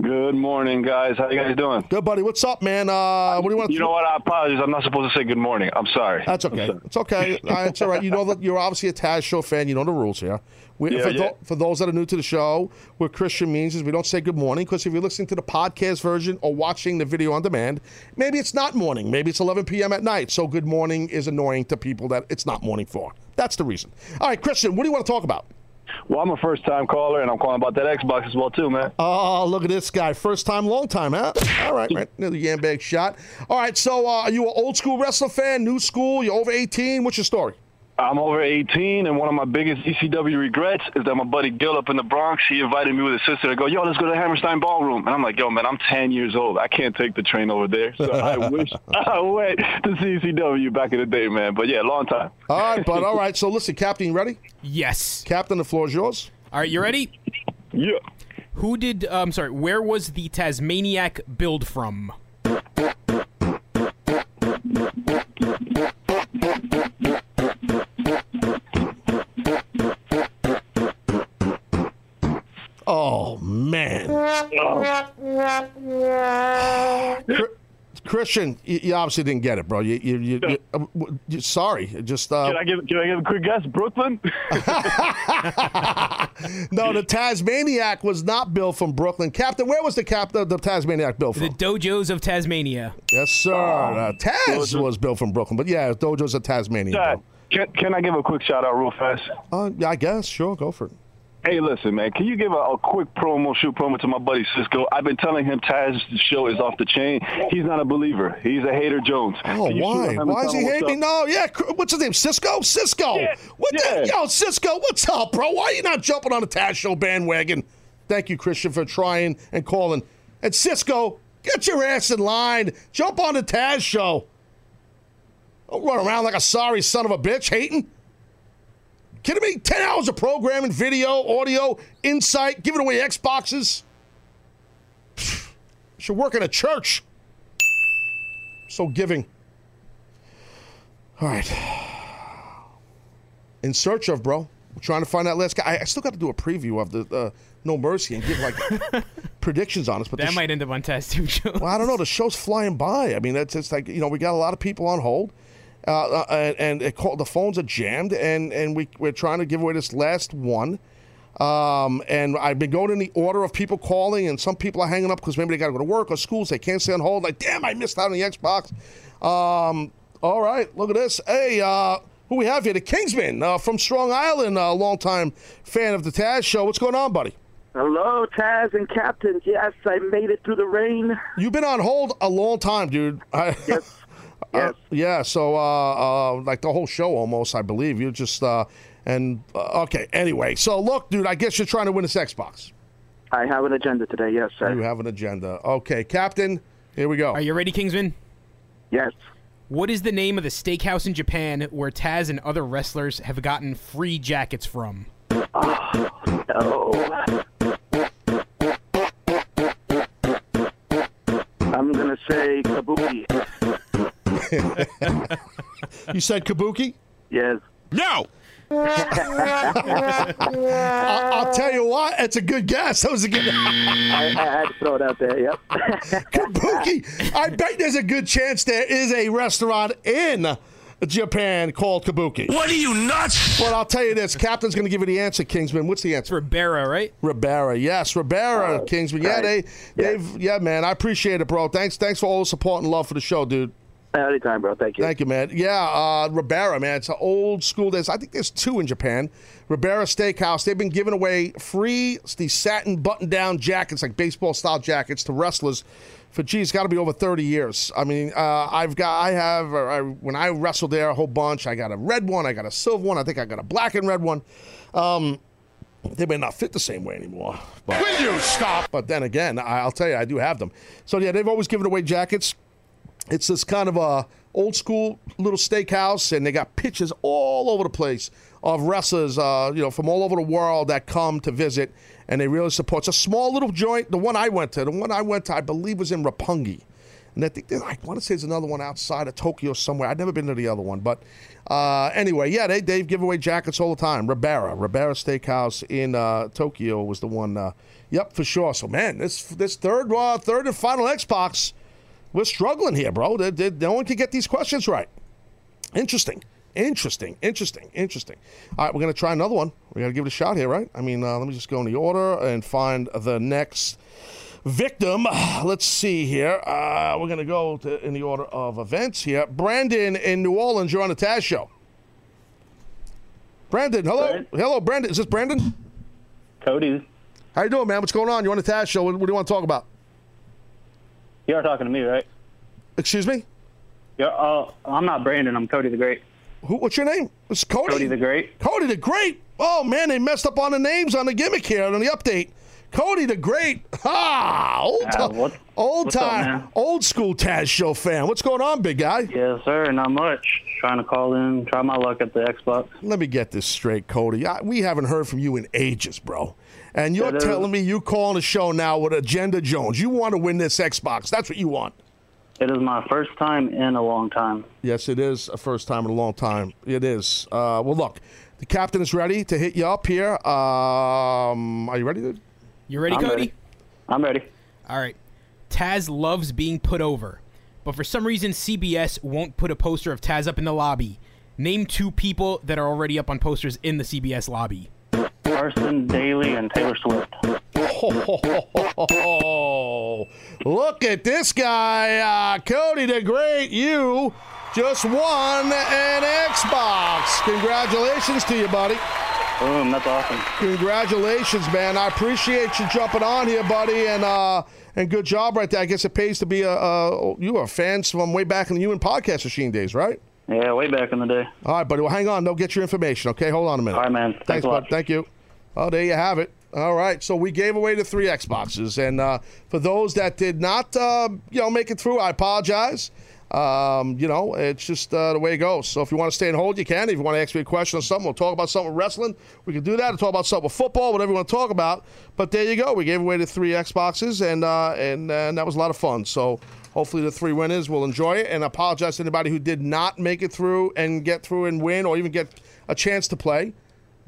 Good morning, guys. How you guys doing? Good, buddy. What's up, man? Uh, what do you want? To You know what? I apologize. I'm not supposed to say good morning. I'm sorry. That's okay. It's okay. Uh, it's all right. You know that you're obviously a Taz show fan. You know the rules here. We, Yeah, for, yeah. tho- for those that are new to the show, what Christian means is we don't say good morning because if you're listening to the podcast version or watching the video on demand, maybe it's not morning. Maybe it's 11 p.m. at night. So good morning is annoying to people that it's not morning for. That's the reason. All right, Christian, what do you want to talk about? Well, I'm a first time caller, and I'm calling about that Xbox as well, too, man. Oh, look at this guy. First time, long time, huh? All right, right. The yam bag shot. All right, so uh, are you an old school wrestler fan, new school? You're over 18? What's your story? I'm over 18, and one of my biggest ECW regrets is that my buddy Gil up in the Bronx, he invited me with his sister to go, yo, let's go to the Hammerstein Ballroom. And I'm like, yo, man, I'm 10 years old. I can't take the train over there. So I wish I went to see ECW back in the day, man. But yeah, long time. All right, bud. All right. So listen, Captain, you ready? Yes. Captain, the floor is yours. All right, you ready? Yeah. Who did? Uh, I'm sorry. Where was the Tasmaniac build from? Man, Chr- Christian, you, you obviously didn't get it, bro. You, you, you, you, uh, you sorry. Just uh, Can I give, can I give a quick guess? Brooklyn? no. The Tasmaniac was not built from Brooklyn. Captain, where was the cap the, the Tasmaniac built from? The dojos of Tasmania. yes, sir. uh, Taz was built from Brooklyn, but yeah, Dojo's of Tasmania. Dad, can, can I give a quick shout out real fast? Uh, yeah, I guess. Sure, go for it. Hey, listen, man. Can you give a, a quick promo, shoot promo to my buddy Cisco? I've been telling him Taz's show is off the chain. He's not a believer. He's a hater, Jones. Oh, Can you shoot why? Why is he hating? No, yeah. What's his name? Cisco? Cisco. Yeah, What the? Yo, Cisco, what's up, bro? Why are you not jumping on the Taz Show bandwagon? Thank you, Christian, for trying and calling. And Cisco, get your ass in line. Jump on the Taz Show. Don't run around like a sorry son of a bitch hating. Kidding me? 10 hours of programming, video, audio, insight, giving away Xboxes. Should work in a church. So giving. All right. In search of, bro. We're trying to find that last guy. I, I still got to do a preview of the uh, No Mercy and give like predictions on us. But That sh- might end up on Taz too, Joe. well, I don't know. The show's flying by. I mean, it's just like you know, we got a lot of people on hold, uh, uh, and, and it called, the phones are jammed, and and we we're trying to give away this last one. Um, and I've been going in the order of people calling, and some people are hanging up because maybe they got to go to work or schools. They can't stay on hold. Like, damn, I missed out on the Xbox. Um, all right, look at this. Hey, uh, who we have here? The Kingsman uh, from Strong Island, a longtime fan of the Taz show. What's going on, buddy? Hello, Taz and Captain. Yes, I made it through the rain. You've been on hold a long time, dude. I, Yes. Uh, yeah, so uh, uh, like the whole show almost, I believe. You just uh, and uh, okay. Anyway, so look, dude, I guess you're trying to win this Xbox. I have an agenda today. Yes, sir. You have an agenda. Okay, Captain. Here we go. Are you ready, Kingsman? Yes. What is the name of the steakhouse in Japan where Taz and other wrestlers have gotten free jackets from? Oh, no. I'm gonna say Kabuki. you said Kabuki? Yes. No. I'll, I'll tell you what, it's a good guess. That was a good. I, I had to throw it out there. Yep. Kabuki. I bet there's a good chance there is a restaurant in Japan called Kabuki. What are you nuts? Well, I'll tell you this. Captain's going to give you the answer, Kingsman. What's the answer? Ribera, right? Ribera. Yes, Ribera, oh, Kingsman. Yeah, they, they've, yeah, man. I appreciate it, bro. Thanks, thanks for all the support and love for the show, dude. Anytime, bro. Thank you. Thank you, man. Yeah, uh, Ribera, man. It's an old school. There's, I think there's two in Japan. Ribera Steakhouse. They've been giving away free these satin button-down jackets, like baseball-style jackets, to wrestlers for geez, got to be over 30 years. I mean, uh, I've got, I have, uh, I, when I wrestled there a whole bunch, I got a red one, I got a silver one, I think I got a black and red one. Um, they may not fit the same way anymore. But, Will you stop? But then again, I- I'll tell you, I do have them. So yeah, they've always given away jackets. It's this kind of a old school little steakhouse, and they got pictures all over the place of wrestlers, uh, you know, from all over the world that come to visit, and they really support. It's a small little joint. The one I went to, the one I went to, I believe was in Roppongi. And I think I want to say there's another one outside of Tokyo somewhere. I've never been to the other one, but uh, anyway, yeah, they they give away jackets all the time. Ribera, Ribera Steakhouse in uh, Tokyo was the one. Uh, yep, for sure. So man, this this third uh, third and final Xbox, we're struggling here, bro. They- they- no one can get these questions right. Interesting. Interesting, interesting, interesting. All right, we're going to try another one. We got to give it a shot here, right? I mean, uh, let me just go in the order and find the next victim. Let's see here. Uh, we're going to go to, in the order of events here. Brandon in New Orleans, you're on the Taz Show. Brandon, hello. Hello, Brandon. Is this Brandon? Cody. How you doing, man? What's going on? You're on the Taz Show? What, what do you want to talk about? You're talking to me, right? Excuse me? Yeah, uh, I'm not Brandon. I'm Cody the Great. Who, what's your name? It's Cody. Cody the Great. Cody the Great. Oh man, they messed up on the names on the gimmick here on the update. Cody the Great. Ah, old Uh, time, what- old what's up, old school Taz show fan. What's going on, big guy? Yes, sir. Not much. Trying to call in, try my luck at the Xbox. Let me get this straight, Cody. I, we haven't heard from you in ages, bro. And you're there- telling me you're calling the show now with Agenda Jones. You want to win this Xbox. That's what you want. It is my first time in a long time. Yes, it is a first time in a long time. It is. Uh, well, look, the captain is ready to hit you up here. Um, are you ready, dude? You ready, I'm Cody? ready. I'm ready. All right. Taz loves being put over, but for some reason CBS won't put a poster of Taz up in the lobby. Name two people that are already up on posters in the CBS lobby. Carson Daly and Taylor Swift. Oh, look at this guy, uh, Cody the Great. You just won an Xbox. Congratulations to you, buddy. Boom, that's awesome. Congratulations, man. I appreciate you jumping on here, buddy, and uh, and good job right there. I guess it pays to be a, a you are fans from way back in the human podcast machine days, right? Yeah, way back in the day. All right, buddy. Well, hang on. They'll get your information. Okay, hold on a minute. All right, man. Thanks Thanks, a lot. bud. Thank you. Oh, there you have it. All right, so we gave away the three Xboxes, and uh, for those that did not, uh, you know, make it through, I apologize. Um, you know, it's just uh, the way it goes. So if you want to stay and hold, you can. If you want to ask me a question or something, we'll talk about something with wrestling. We can do that. Or talk about something with football, whatever you want to talk about. But there you go. We gave away the three Xboxes, and uh, and, and that was a lot of fun. So hopefully the three winners will enjoy it. And I apologize to anybody who did not make it through and get through and win, or even get a chance to play.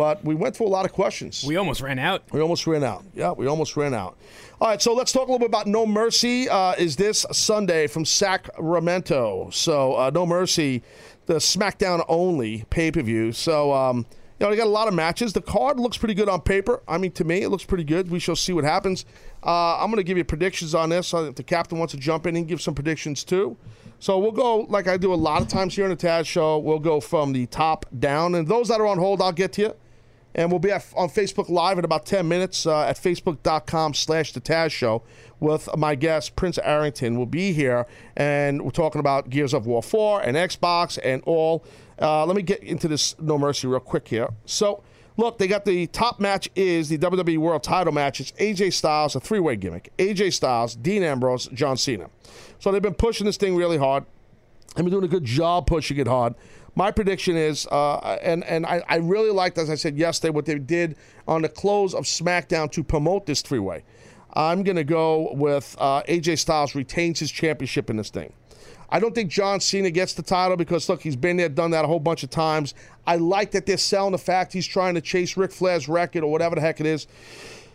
But we went through a lot of questions. We almost ran out. We almost ran out. Yeah, we almost ran out. All right, so let's talk a little bit about No Mercy. Uh, is this Sunday from Sacramento? So uh, No Mercy, the SmackDown only pay per view. So um, you know, they got a lot of matches. The card looks pretty good on paper. I mean, to me, it looks pretty good. We shall see what happens. Uh, I'm going to give you predictions on this. Uh, if the captain wants to jump in and give some predictions too. So we'll go like I do a lot of times here on the Taz Show. We'll go from the top down, and those that are on hold, I'll get to you. And we'll be at, on Facebook Live in about 10 minutes uh, at facebook.com slash the Taz Show with my guest, Prince Arrington. will be here, and we're talking about Gears of War 4 and Xbox and all. Uh, let me get into this No Mercy real quick here. So, look, they got the top match is the WWE World Title match. It's AJ Styles, a three-way gimmick. AJ Styles, Dean Ambrose, John Cena. So they've been pushing this thing really hard. They've been doing a good job pushing it hard. My prediction is, uh, and and I, I really liked, as I said yesterday, what they did on the close of SmackDown to promote this three-way. I'm going to go with uh, AJ Styles retains his championship in this thing. I don't think John Cena gets the title because look, he's been there, done that a whole bunch of times. I like that they're selling the fact he's trying to chase Ric Flair's record or whatever the heck it is.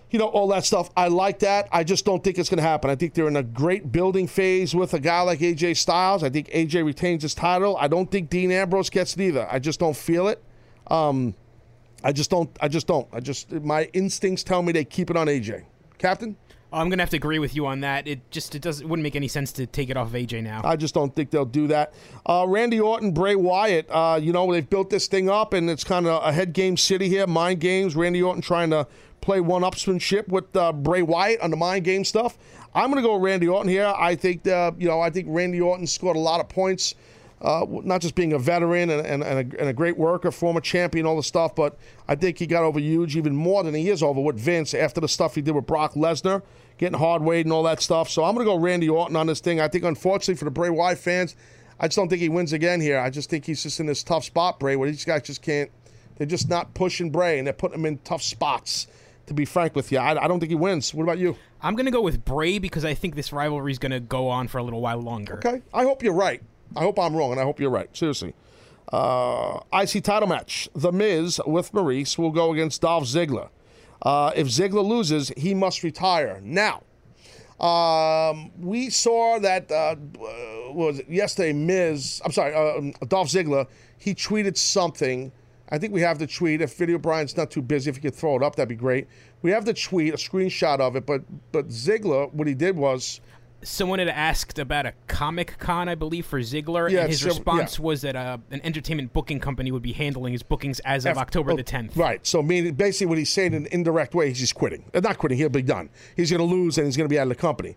You know, all that stuff. I like that. I just don't think it's going to happen. I think they're in a great building phase with a guy like AJ Styles. I think AJ retains his title. I don't think Dean Ambrose gets it either. I just don't feel it. Um, I just don't. I just don't. I just my instincts tell me they keep it on AJ. Captain. I'm gonna have to agree with you on that. It just it doesn't it wouldn't make any sense to take it off of AJ now. I just don't think they'll do that. Uh, Randy Orton, Bray Wyatt. Uh, you know they've built this thing up, and it's kind of a head game city here, mind games. Randy Orton trying to play one-upsmanship with uh, Bray Wyatt on the mind game stuff. I'm gonna go Randy Orton here. I think uh, you know I think Randy Orton scored a lot of points. Uh, not just being a veteran and, and, and, a, and, a, great worker, former champion, all the stuff, but I think he got over huge even more than he is over with Vince after the stuff he did with Brock Lesnar, getting hard weight and all that stuff. So I'm going to go Randy Orton on this thing. I think, unfortunately, for the Bray Wyatt fans, I just don't think he wins again here. I just think he's just in this tough spot, Bray, where these guys just can't, they're just not pushing Bray and they're putting him in tough spots. To be frank with you, I, I don't think he wins. What about you? I'm going to go with Bray because I think this rivalry is going to go on for a little while longer. Okay. I hope you're right. I hope I'm wrong, and I hope you're right. Seriously. Uh, IC title match. The Miz with Maryse will go against Dolph Ziggler. Uh, if Ziggler loses, he must retire. Now, um, we saw that, uh, was it yesterday, Miz, I'm sorry, uh, Dolph Ziggler, he tweeted something. I think we have the tweet. If Video Brian's not too busy, if you could throw it up, that'd be great. We have the tweet, a screenshot of it, but but Ziggler, what he did was someone had asked about a Comic Con, I believe, for Ziggler, yeah, and his so, response yeah. was that uh, an entertainment booking company would be handling his bookings as of F- October the 10th. Right. So, meaning basically, what he's saying in an indirect way is he's quitting. Uh, not quitting. He'll be done. He's going to lose, and he's going to be out of the company.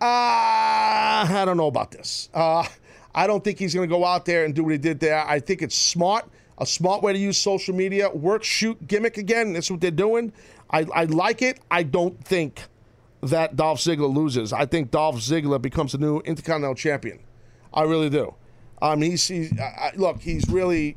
Uh, I don't know about this. Uh, I don't think he's going to go out there and do what he did there. I think it's smart, a smart way to use social media. Work, shoot, gimmick again. That's what they're doing. I, I like it. I don't think that Dolph Ziggler loses. I think Dolph Ziggler becomes the new Intercontinental Champion. I really do. I mean, he's, he's I, look, he's really,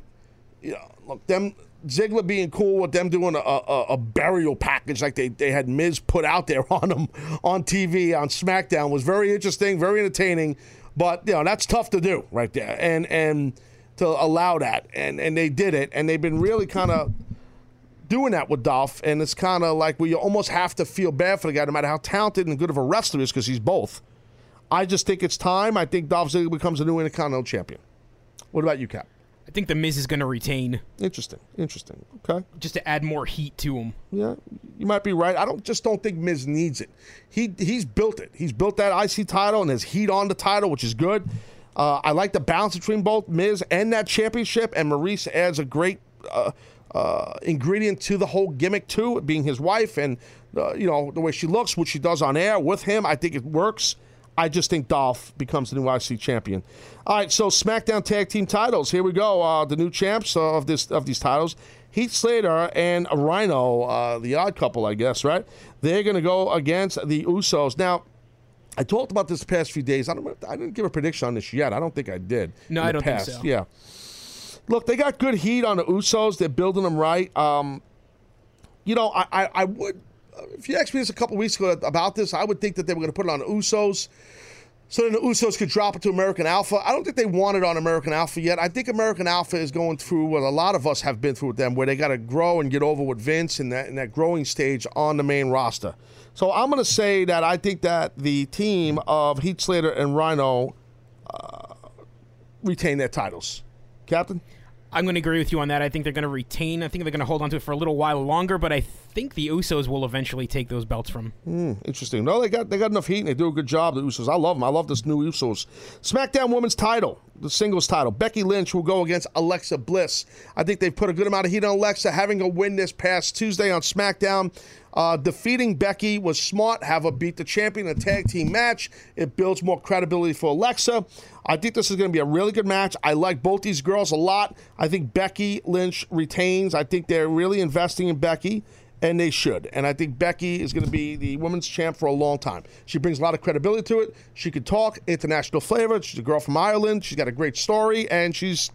you know, look, them Ziggler being cool with them doing a, a, a, burial package like they, they had Miz put out there on him on TV on SmackDown was very interesting, very entertaining. But you know that's tough to do right there, and and to allow that, and and they did it, and they've been really kind of doing that with Dolph, and it's kind of like where you almost have to feel bad for the guy, no matter how talented and good of a wrestler he is, because he's both. I just think it's time. I think Dolph Ziggler becomes a new Intercontinental Champion. What about you, Cap? I think the Miz is going to retain. Interesting. Interesting. Okay. Just to add more heat to him. Yeah, you might be right. I don't just don't think Miz needs it. He he's built it. He's built that IC title and has heat on the title, which is good. Uh, I like the balance between both Miz and that championship, and Maryse adds a great. Uh, uh, ingredient to the whole gimmick too, being his wife and uh, you know the way she looks, what she does on air with him. I think it works. I just think Dolph becomes the new IC champion. All right, so SmackDown Tag Team titles. Here we go. Uh, the new champs of this of these titles: Heath Slater and Rhino, uh, the odd couple, I guess. Right? They're going to go against the Usos. Now, I talked about this past few days. I don't. I didn't give a prediction on this yet. I don't think I did. No, I don't past. think so. Yeah. Look, they got good heat on the Usos. They're building them right. Um, you know, I, I, I would, if you asked me this a couple weeks ago about this, I would think that they were going to put it on the Usos so then the Usos could drop it to American Alpha. I don't think they want it on American Alpha yet. I think American Alpha is going through what a lot of us have been through with them, where they got to grow and get over with Vince in that in that growing stage on the main roster. So I'm going to say that I think that the team of Heath Slater and Rhino uh, retain their titles. Captain. I'm going to agree with you on that. I think they're going to retain. I think they're going to hold on to it for a little while longer, but I think the Usos will eventually take those belts from. Hmm, interesting. No, they got they got enough heat and they do a good job. The Usos. I love them. I love this new Usos. SmackDown Women's Title, the singles title. Becky Lynch will go against Alexa Bliss. I think they've put a good amount of heat on Alexa, having a win this past Tuesday on SmackDown. Uh, defeating Becky was smart. Have her beat the champion in a tag team match. It builds more credibility for Alexa. I think this is going to be a really good match. I like both these girls a lot. I think Becky Lynch retains. I think they're really investing in Becky, and they should. And I think Becky is going to be the women's champ for a long time. She brings a lot of credibility to it. She can talk, international flavor. She's a girl from Ireland. She's got a great story, and she's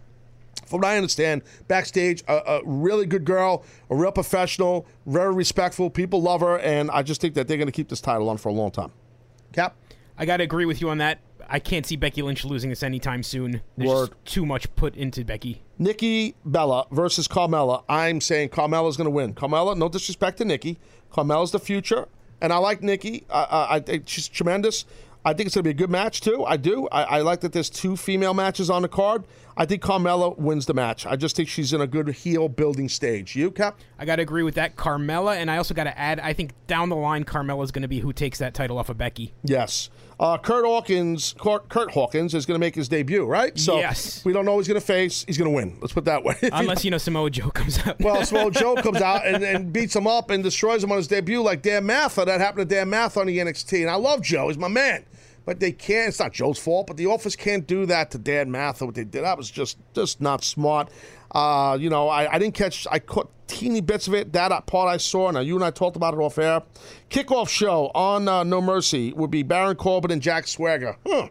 from what I understand, backstage, a, a, really good girl, a real professional, very respectful. People love her, and I just think that they're going to keep this title on for a long time. Cap? I got to agree with you on that. I can't see Becky Lynch losing this anytime soon. There's Word. just too much put into Becky. Nikki Bella versus Carmella. I'm saying Carmella's going to win. Carmella, no disrespect to Nikki. Carmella's the future, and I like Nikki. I, I, I she's tremendous. I think it's going to be a good match too. I do. I, I like that there's two female matches on the card. I think Carmella wins the match. I just think she's in a good heel building stage. You, Cap? I got to agree with that. Carmella, and I also got to add, I think down the line, Carmella is going to be who takes that title off of Becky. Yes. Uh, Kurt Hawkins, Kurt, Kurt Hawkins is going to make his debut, right? So Yes. we don't know who he's going to face. He's going to win. Let's put it that way. Unless, you know, Samoa Joe comes out. Well, Samoa Joe comes out and, and beats him up and destroys him on his debut, like Dan Matha. That happened to Dan Matha on the NXT, and I love Joe. He's my man. But they can't. It's not Joe's fault, but the office can't do that to Dan Matha. What they did, that was just just not smart. Uh, you know, I, I didn't catch. I caught teeny bits of it. That part I saw. Now you and I talked about it off air. Kickoff show on uh, No Mercy would be Baron Corbin and Jack Swagger. Huh?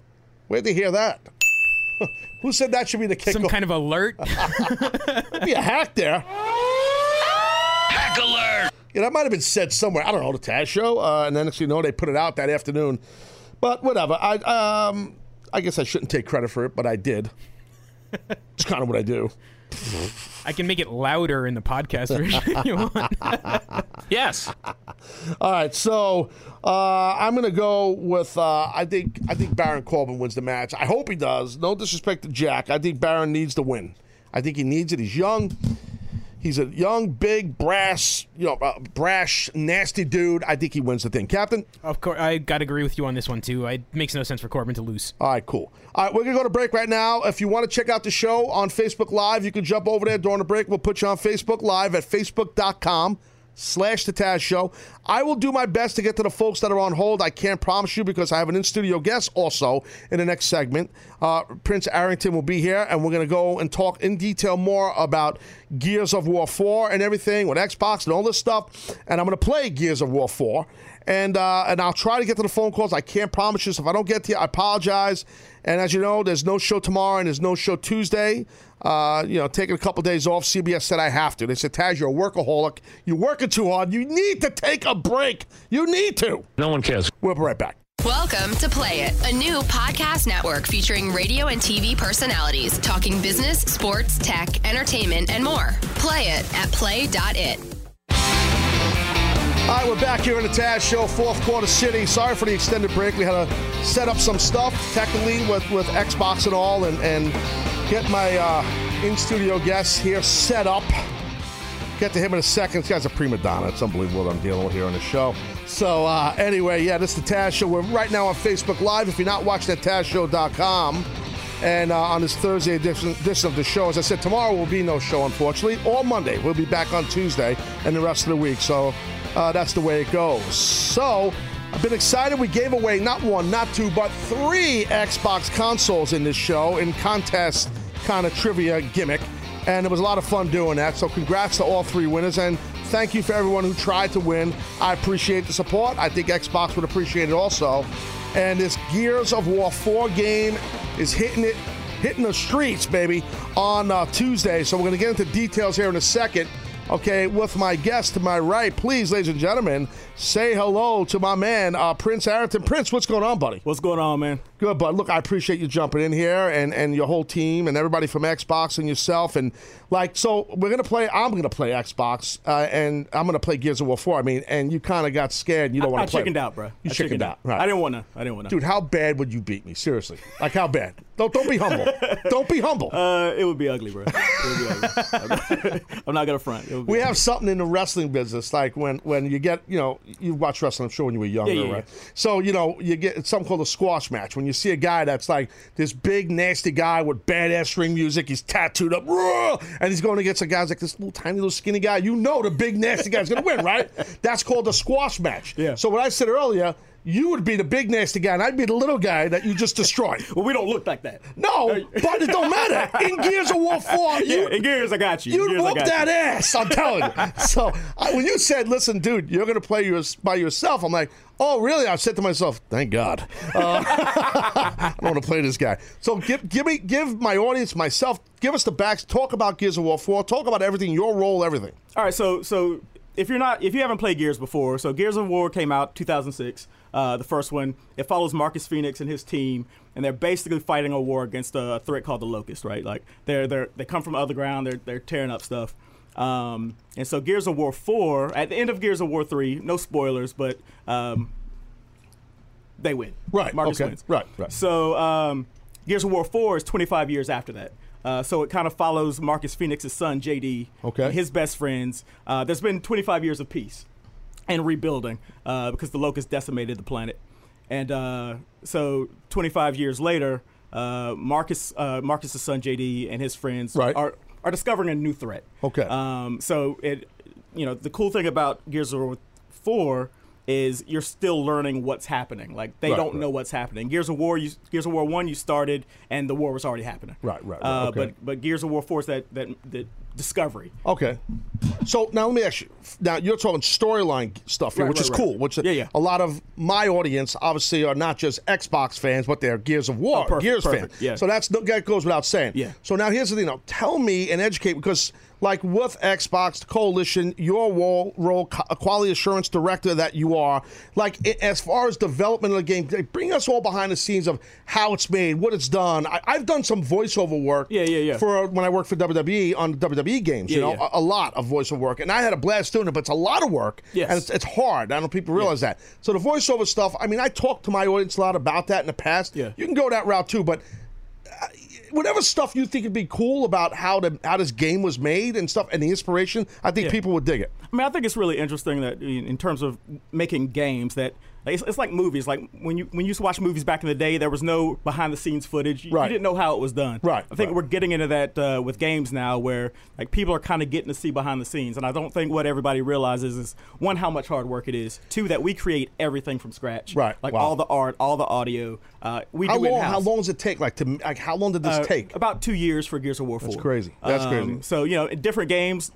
Where'd they hear that? Who said that should be the kickoff? Some kind of alert. be a hack there. Hack alert! Yeah, that might have been said somewhere. I don't know the Taz show, uh, and then next thing you know, they put it out that afternoon. But whatever. I um, I guess I shouldn't take credit for it, but I did. it's kind of what I do. I can make it louder in the podcast version if you want. yes. All right, so uh, I'm gonna go with uh, I think I think Baron Corbin wins the match. I hope he does. No disrespect to Jack. I think Baron needs to win. I think he needs it. He's young. He's a young, big, brass, you know, uh, brash, nasty dude. I think he wins the thing, Captain. Of course, I got to agree with you on this one too. It makes no sense for Corbin to lose. All right, cool. All right, we're gonna go to break right now. If you want to check out the show on Facebook Live, you can jump over there during the break. We'll put you on Facebook Live at facebook.com slash the Taz Show. I will do my best to get to the folks that are on hold. I can't promise you because I have an in-studio guest also in the next segment. Uh, Prince Arrington will be here, and we're going to go and talk in detail more about Gears of War 4 and everything with Xbox and all this stuff. And I'm going to play Gears of War 4. And, uh, and I'll try to get to the phone calls. I can't promise you. So if I don't get to you, I apologize. And as you know, there's no show tomorrow and there's no show Tuesday. Uh, you know, taking a couple days off. CBS said I have to. They said, Taz, you're a workaholic. You're working too hard. You need to take a break. You need to. No one cares. We'll be right back. Welcome to Play It, a new podcast network featuring radio and TV personalities talking business, sports, tech, entertainment, and more. Play it at play.it. All right, we're back here in the Taz Show, fourth quarter city. Sorry for the extended break. We had to set up some stuff technically with, with Xbox and all and, and get my uh, in studio guest here set up. Get to him in a second. This guy's a prima donna. It's unbelievable what I'm dealing with here on the show. So, uh, anyway, yeah, this is the Taz Show. We're right now on Facebook Live. If you're not watching at TazShow.com, and uh, on this Thursday edition, edition of the show, as I said, tomorrow will be no show, unfortunately, or Monday. We'll be back on Tuesday and the rest of the week. So, uh, that's the way it goes. So, I've been excited. We gave away not one, not two, but three Xbox consoles in this show in contest kind of trivia gimmick. And it was a lot of fun doing that. So, congrats to all three winners. And thank you for everyone who tried to win. I appreciate the support. I think Xbox would appreciate it also. And this Gears of War 4 game is hitting it, hitting the streets, baby, on uh, Tuesday. So, we're going to get into details here in a second. Okay, with my guest to my right, please, ladies and gentlemen, say hello to my man, uh, Prince Arrington. Prince, what's going on, buddy? What's going on, man? Good, bud. Look, I appreciate you jumping in here and, and your whole team and everybody from Xbox and yourself. And, like, so we're going to play, I'm going to play Xbox uh, and I'm going to play Gears of War 4. I mean, and you kind of got scared and you don't want to play. I chickened out, bro. You I chickened out. Right. I didn't want to. I didn't want to. Dude, how bad would you beat me? Seriously. Like, how bad? Don't, don't be humble. don't be humble. Uh, it would be ugly, bro. It would be ugly. I'm not gonna front. It would be We have something in the wrestling business, like when, when you get, you know, you watch wrestling, I'm sure, when you were younger, Yeah, yeah, right? So, you know, you get it's something called a squash match. When you see a guy that's like this big, nasty guy with badass ring music, he's tattooed up! And he's going against a guy like this little tiny little skinny guy, you know the big, nasty guy's going to win, right? That's called a squash match. Yeah. So, what I said earlier, you would be the big, nasty guy, and I'd be the little guy that you just destroyed. well, we don't look like that. No, but it don't matter. In Gears of War 4, you, Yeah, in Gears, I got you. In you Gears, I whooped got that you. ass. I'm telling you. So I, when you said, "Listen, dude, you're to play yours by yourself," I'm like, "Oh, really?" I said to myself, "Thank God." Uh, I don't want to play this guy. So give give me give my audience, myself, give us the backs. Talk about Gears of War 4. Talk about everything, your role, everything. All right, so so if you're not if you haven't played Gears before, so Gears of War came out 2006, uh, the first one. It follows Marcus Phoenix and his team, and they're basically fighting a war against a threat called the Locust, right? Like they're they're they come from underground, they're they're tearing up stuff. Um, and so Gears of War 4, at the end of Gears of War 3, no spoilers, but um, they win. Right. Marcus okay. wins. Right. Right. So um, Gears of War 4 is 25 years after that. Uh, so it kind of follows Marcus Phoenix's son, JD, Okay. and his best friends. Uh, there's been 25 years of peace and rebuilding uh, because the locust decimated the planet. And uh, so 25 years later, uh, Marcus, uh, Marcus's son, JD, and his friends Right. are, are discovering a new threat. Okay. Um, so it, you know, the cool thing about Gears of War 4 is you're still learning what's happening. Like they Right, don't right. know what's happening. Gears of War, you, Gears of War One, you started and the war was already happening. Right, right, right, Uh, okay. But but Gears of War Four is that that, that discovery. Okay. So now let me ask you. Now you're talking storyline stuff here, which is cool. Which Yeah, yeah. a lot of my audience obviously are not just Xbox fans, but they're Gears of War, Oh, perfect, Gears perfect, fans. yeah. So that's that goes without saying. Yeah. So now here's the thing. Now tell me and educate because like with Xbox Coalition, your role, role quality assurance director that you are, like as far as development of the game, bring us all behind the scenes of how it's made, what it's done. I, I've done some voiceover work. Yeah, yeah, yeah. For when I worked for WWE on WWE games, you know, yeah. a, a lot of voiceover work, and I had a blast doing it. But it's a lot of work, Yes. and it's, it's hard. I don't know if people realize that. So the voiceover stuff. I mean, I talked to my audience a lot about that in the past. Yeah. you can go that route too, but uh, whatever stuff you think would be cool about how the how this game was made and stuff, and the inspiration, I think Yeah. people would dig it. I mean, I think it's really interesting that in, in terms of making games that it's, it's like movies. Like when you when you used to watch movies back in the day, there was no behind the scenes footage. You, you didn't know how it was done. Right, I think right. we're getting into that uh, with games now, where like people are kind of getting to see behind the scenes, and I don't think what everybody realizes is one how much hard work it is. Two that we create everything from scratch. Right, Like wow. all the art, all the audio. Uh, we how do long? How long does it take? Like to like how long did this Uh, take? About two years for Gears of War 4. That's crazy. That's crazy. So, you know, different games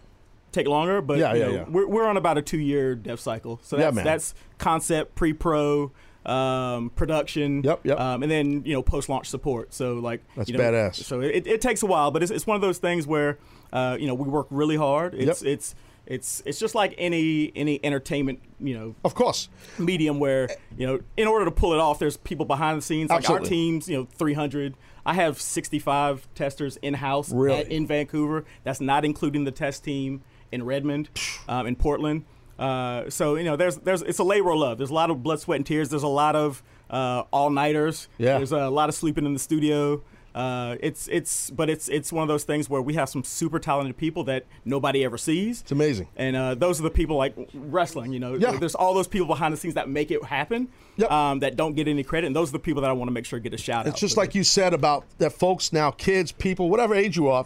take longer, but Yeah, you yeah, know, yeah. We're, we're on about a two year dev cycle. So that's, man. that's concept, pre pro, um, production. Yep, yep. Um, and then, you know, post launch support. So, like, That's you know, badass. So it, it takes a while, but it's, it's one of those things where, uh, you know, we work really hard. It's, Yep. it's, it's it's just like any any entertainment you know of course medium where you know in order to pull it off there's people behind the scenes like Absolutely. our teams you know 300 I have 65 testers in house Really? in Vancouver that's not including the test team in Redmond um, in Portland uh, so you know there's there's it's a labor of love there's a lot of blood sweat and tears there's a lot of uh, all nighters Yeah. there's a lot of sleeping in the studio uh, it's it's but it's it's one of those things where we have some super talented people that nobody ever sees. It's amazing. And uh, those are the people like wrestling. You know, Yeah. there's all those people behind the scenes that make it happen. Um, that don't get any credit, and those are the people that I want to make sure get a shout out. It's just like you said about that folks now, kids, people, whatever age you are,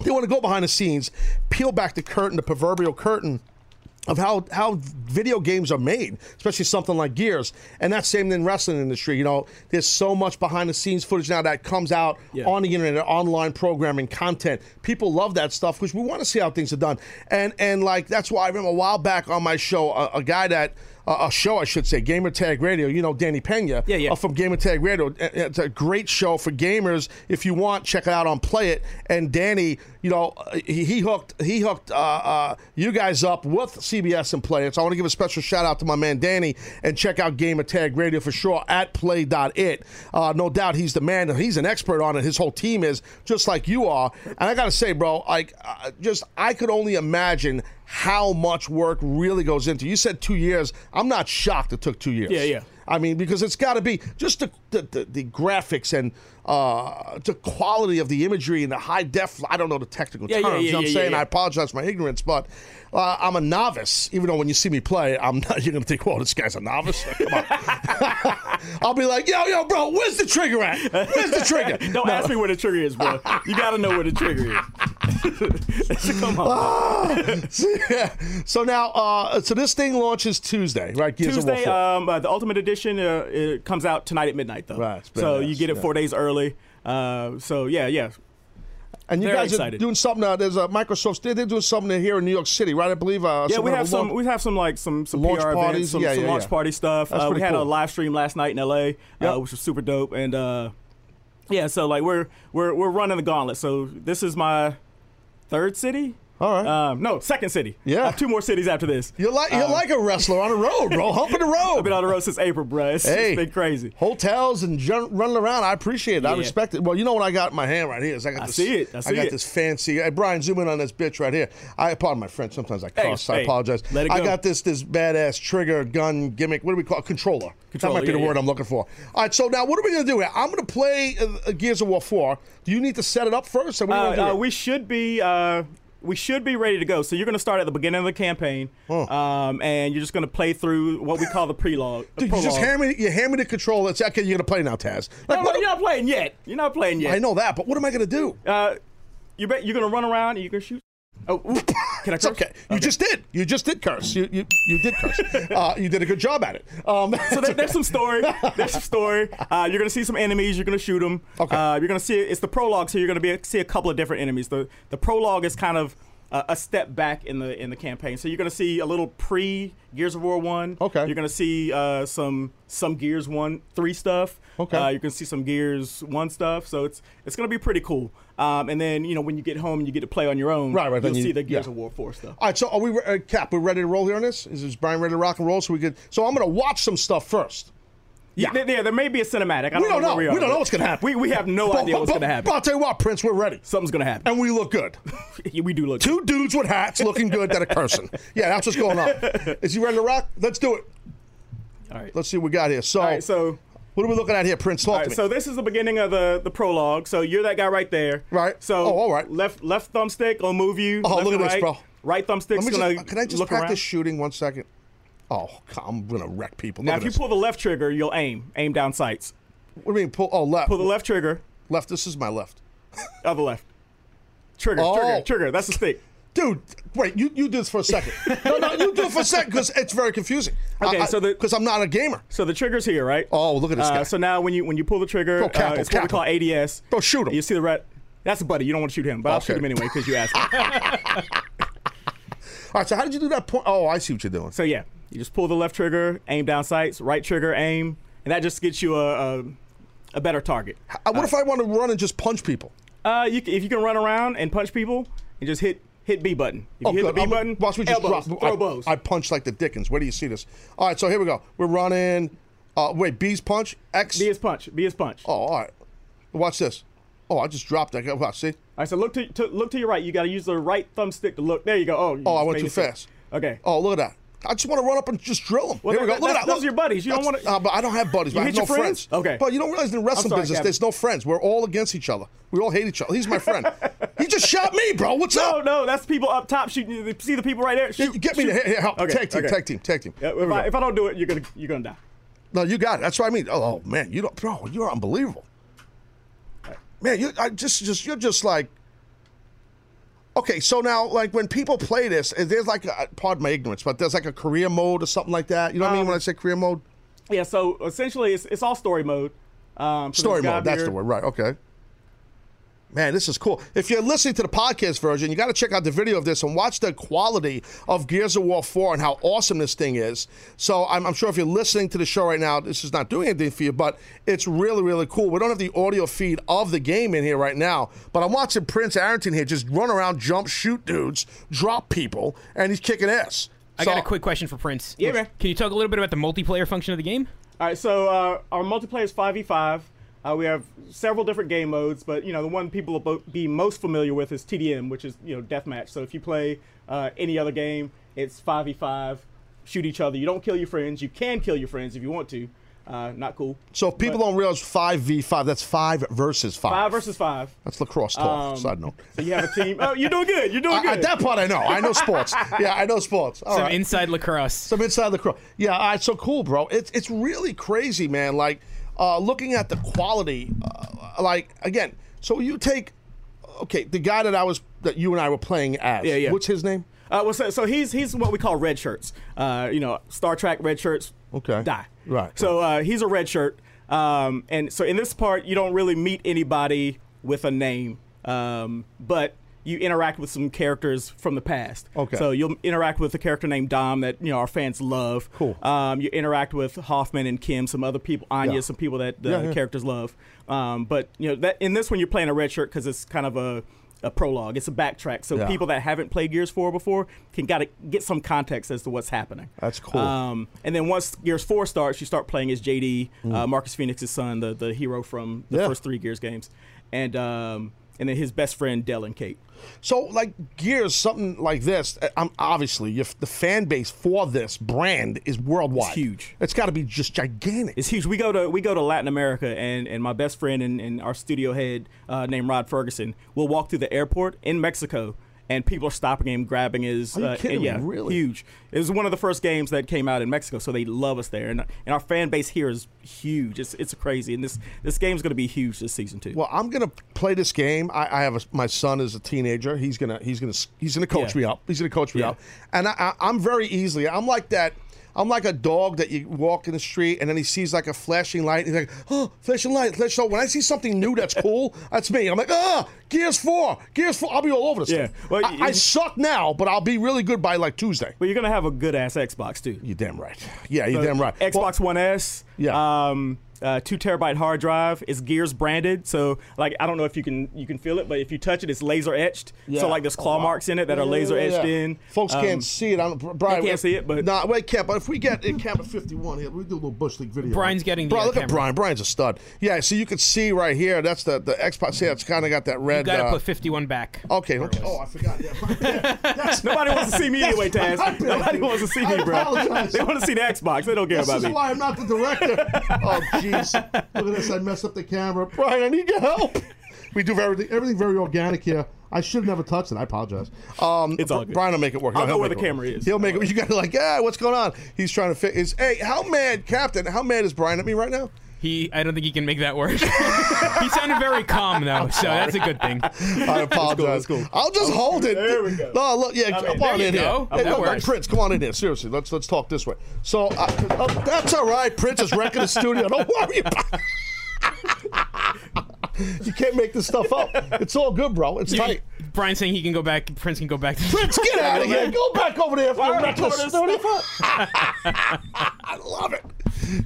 they want to go behind the scenes, peel back the curtain, the proverbial curtain of how how video games are made, especially something like Gears. And that's same in the wrestling industry. You know, there's so much behind the scenes footage now that comes out Yeah. on the internet, online programming, content. People love that stuff because we want to see how things are done. And and like that's why I remember a while back on my show, a, a guy that a show, I should say, Gamer Tag Radio. You know Danny Pena Yeah, yeah. uh, from Gamer Tag Radio. It's a great show for gamers. If you want, check it out on Play It. And Danny, you know, he, he hooked he hooked uh, uh, you guys up with CBS and Play It. So I want to give a special shout out to my man Danny and check out Gamer Tag Radio for sure at Play.it. Uh, no doubt he's the man. He's an expert on it. His whole team is just like you are. And I got to say, bro, like, uh, just I could only imagine how much work really goes into. You said two years. I'm not shocked it took two years. Yeah, yeah. I mean, because it's got to be just the, the, the, the graphics and uh, the quality of the imagery and the high def. I don't know the technical Yeah, terms. yeah, you yeah, know what I'm saying? I apologize for my ignorance, but uh, I'm a novice. Even though when you see me play, I'm not. You're gonna think, "Well, this guy's a novice." Come on. I'll be like, "Yo, yo, bro, where's the trigger at? Where's the trigger?" Don't No. ask me where the trigger is, bro. You got to know where the trigger is. Come on. Ah, so, yeah. So now, uh, so this thing launches Tuesday, right? Gears Tuesday, um, uh, the Ultimate Edition uh, it comes out tonight at midnight, though. Right, So you get it yeah. four days early. Uh, so yeah, yeah. And you Very guys excited. are doing something. Uh, there's a Microsoft. They're, they're doing something here in New York City, right? I believe. Uh, Yeah, we have some. launch- We have some like some some Launch PR parties? events, some, Yeah, some yeah, launch yeah. party stuff. That's Uh, we pretty had a live stream last night in LA, Yep. uh, which was super dope. And uh, yeah, so like we're we're we're running the gauntlet. So this is my third city. All right. Um, no, second city. Yeah. I two more cities after this. You're like you're Uh, like a wrestler on the road, bro. Humping the road. I've been on the road since April, bro. It's, Hey. it's been crazy. hotels and jun- running around. I appreciate it. I respect it. Well, you know what I got in my hand right here is I got I this. see it. I see got it. this fancy. Hey, Brian, zoom in on this bitch right here. I pardon my French. Sometimes I Hey. I apologize. let it go. I got this this badass trigger gun gimmick. What do we call it? Controller. Controller, that might be the yeah, word yeah. I'm looking for. All right. So now what are we gonna do here? I'm gonna play uh, Gears of War 4. Do you need to set it up first? Or what we Uh, uh, we should be uh, we should be ready to go. So you're going to start at the beginning of the campaign, um, and you're just going to play through what we call the prelogue. Dude, you just hand me you hand me the controller. It's okay. You're gonna play now, Taz. No, no, you're not playing yet. You're not playing yet. I know that, but what am I gonna do? Uh, you bet you're going to run around and you're going to shoot. Oh, ooh. can I It's okay. You just did. You just did curse. You you, you did curse. uh, you did a good job at it. Um, So there, there's some story. There's some story. Uh, you're gonna see some enemies. You're gonna shoot them. Okay. Uh, you're gonna see it's the prologue, so you're gonna be see a couple of different enemies. The the prologue is kind of uh, a step back in the in the campaign. So you're gonna see a little pre Gears of War one. Okay. You're gonna see uh, some some Gears one three stuff. Okay. Uh, you can see some Gears one stuff. So it's it's gonna be pretty cool. Um, and then you know when you get home and you get to play on your own. Right, right, You'll you- see the Gears yeah. of War four stuff. All right, so are we uh, Cap? We're ready to roll here on this. Is, is Brian ready to rock and roll? So we could. So I'm gonna watch some stuff first. Yeah, there, there, there may be a cinematic. I don't we don't know. know. we, we don't know what's gonna happen. We, we have no But- idea but- what's but- gonna happen. But I'll tell you what, Prince, we're ready, Something's gonna happen. and we look good. we do look. Two dudes with hats looking good that are cursing. Yeah, that's what's going on. Is he ready to rock? Let's do it. All right. Let's see what we got here. So, All right, so what are we looking at here, Prince? Talk right, so this is the beginning of the the prologue. So you're that guy right there. Right. So Oh, all right. Left left thumbstick will move you. Oh, look at and this, right. bro. Right thumbstick's Let me gonna can I just look practice around. shooting one second? Oh, God, I'm gonna wreck people. Look Now, if you this. pull the left trigger, you'll aim. Aim down sights. what do you mean pull? Oh, left. Pull the left trigger. left. This is my left. Other left. Trigger. Oh. Trigger. Trigger. That's the stick. Dude, wait, you, you do this for a second. no, no, you do it for a second because it's very confusing. Okay, so the- because I'm not a gamer. So the trigger's here, right? Oh, look at this Uh, guy. so now when you when you pull the trigger, Go capo, uh, it's what we call ADS. Go shoot him. You see the red. That's a buddy. You don't want to shoot him, but I'll shoot him anyway because you asked. All right, so how did you do that point? Oh, I see what you're doing. So yeah, you just pull the left trigger, aim down sights, right trigger, aim, and that just gets you a a, a better target. Uh, what if I want to run and just punch people? Uh, you, if you can run around and punch people and just hit hit B button. If you hit Oh, good. the B I'm- button, watch me just elbows, drop. throw I, bows. I punch like the Dickens. Where do you see this? All right, so here we go. We're running. Uh, wait, B's punch. X. B is punch. B is punch. Oh, all right. Watch this. Oh, I just dropped that. Watch, see? All right, so look to, to look to your right. You got to use the right thumbstick to look. There you go. Oh, you Oh, I went too fast. Okay. Oh, look at that. I just want to run up and just drill them. Well, Here we go. Look at that. those are your buddies. You don't wanna- Uh, but I don't have buddies. You but I have no your friends? Okay. But you don't realize in the wrestling sorry, business, Captain. there's no friends. We're all against each other. We all hate each other. He's my friend. he just shot me, bro. What's No, up? no, no, that's people up top shooting. you See the people right there? Yeah, Get me shoot. to here, help. Okay, tag team, okay. tag team, tag team. Yeah, if, I, if I don't do it, you're gonna you're gonna die. No, you got it. That's what I mean. Oh man, you don't, bro. You're unbelievable. Man, you I just, just, you're just like. Okay, so now, like when people play this, there's like, a, pardon my ignorance, but there's like a career mode or something like that. You know what I mean Um, when I say career mode? Yeah, so essentially it's, it's all story mode. Um, so Story mode. That's here- the word, right? Okay. Man, this is cool. If you're listening to the podcast version, you got to check out the video of this and watch the quality of Gears of War 4 and how awesome this thing is. So I'm, I'm sure if you're listening to the show right now, this is not doing anything for you, but it's really, really cool. We don't have the audio feed of the game in here right now, but I'm watching Prince Arrington here just run around, jump, shoot dudes, drop people, and he's kicking ass. I So- got a quick question for Prince. Yeah, man. Can you talk a little bit about the multiplayer function of the game? All right, so uh, our multiplayer is 5v5. Uh, we have several different game modes, but you know the one people will be most familiar with is TDM, which is you know deathmatch. So if you play uh, any other game, it's 5v5, shoot each other. You don't kill your friends. You can kill your friends if you want to. Uh, not cool. So if people don't realize 5v5, that's 5 versus 5. Five versus five. That's lacrosse talk. Um, Side note. So you have a team. Oh, you're doing good. You're doing I- good. I- that part I know. I know sports. Yeah, I know sports. All Some right. inside lacrosse. Some inside lacrosse. Yeah, all right, so cool, bro. It's it's really crazy, man. Like uh, looking at the quality, uh, like again. So you take, okay, the guy that I was that you and I were playing as. Yeah, yeah. What's his name? Uh, well, so, so he's he's what we call red shirts. Uh, you know, Star Trek red shirts. Okay. Die. Right. So uh, he's a red shirt. Um, and so in this part, you don't really meet anybody with a name, um, but you interact with some characters from the past. Okay. So you'll interact with a character named Dom that you know our fans love. Cool. Um, you interact with Hoffman and Kim, some other people, Anya, Yeah. some people that the Yeah, yeah. characters love. Um, but you know that in this one you're playing a red shirt because it's kind of a a prologue. It's a backtrack, so Yeah. people that haven't played Gears 4 before can got to get some context as to what's happening. That's cool. Um, and then once Gears 4 starts, you start playing as JD, uh, Mm. Marcus Phoenix's son, the the hero from the Yeah. first three Gears games, and um, and then his best friend Del and Kait. So like Gears, something like this. uh, I'm obviously if the fan base for this brand is worldwide. It's huge. It's got to be just gigantic. It's huge. We go to we go to Latin America, and, and my best friend and, and our studio head uh, named Rod Fergusson will walk through the airport in Mexico, and people are stopping him, grabbing his. Uh, kidding yeah, Really? huge. It was one of the first games that came out in Mexico, so they love us there, and and our fan base here is huge. It's it's crazy, and this this game's going to be huge this season too. Well, I'm gonna play this game. I, I have a, my son is a teenager. He's gonna he's gonna he's gonna coach Yeah. me up. He's gonna coach me Yeah. up, and I, I, I'm very easily. I'm like that. I'm like a dog that you walk in the street and then he sees like a flashing light. And He's like, oh, flashing light. flash- So when I see something new that's cool, that's me. I'm like, ah, Gears Four, Gears Four. I'll be all over this. Yeah. thing. Well, I, you- I suck now, but I'll be really good by like Tuesday. But you're gonna have a good ass Xbox too. You're damn right. Yeah, you're So, damn right. Xbox One S. Yeah. Um, uh, two terabyte hard drive. It's Gears branded, so like I don't know if you can you can feel it, but if you touch it, it's laser etched. Yeah. So like there's claw Oh, wow. marks in it that Yeah, are yeah, laser yeah, etched yeah. in. Folks Um, can't see it. I'm, Brian, can't see it, but- nah, wait, can't. But if we get in camera 51 here, we do a little bush league video. Brian's getting the, Bro, uh, look at. Brian. Brian's a stud. Yeah, so you can see right here. That's the the Xbox. See, it's kind of got that You red. got to uh, put 51 back. okay. okay. Oh, I forgot. Yeah. That's, Nobody wants to see me anyway, Taz. Nobody wants to see me, bro. They want to see the Xbox. They don't care This about me. This is why I'm not the director. oh, jeez. Look at this. I messed up the camera. Brian, I need your help. We do everything, everything very organic here. I should have never touched it. I apologize. Um, It's all good. Brian will make it work. I'll He'll go where the camera work. is. He'll make it. You got to like, yeah, what's going on? He's trying to fix. Is hey, how mad, Captain? How mad is Brian at me right now? He, I don't think he can make that work. he sounded very calm though, so that's a good thing. I apologize. cool. I'll just hold it. There we go. No, look, yeah, I mean, come on in go. here. Hey, That look, works. Prince, come on in here. Seriously, let's let's talk this way. So uh, uh, that's all right. Prince is wrecking the studio. Don't worry about. you can't make this stuff up. It's all good, bro. It's You- tight. Brian's saying he can go back. Prince can go back. To Prince, get out of here. Go back over there for Why your are we reckless studio. I love it.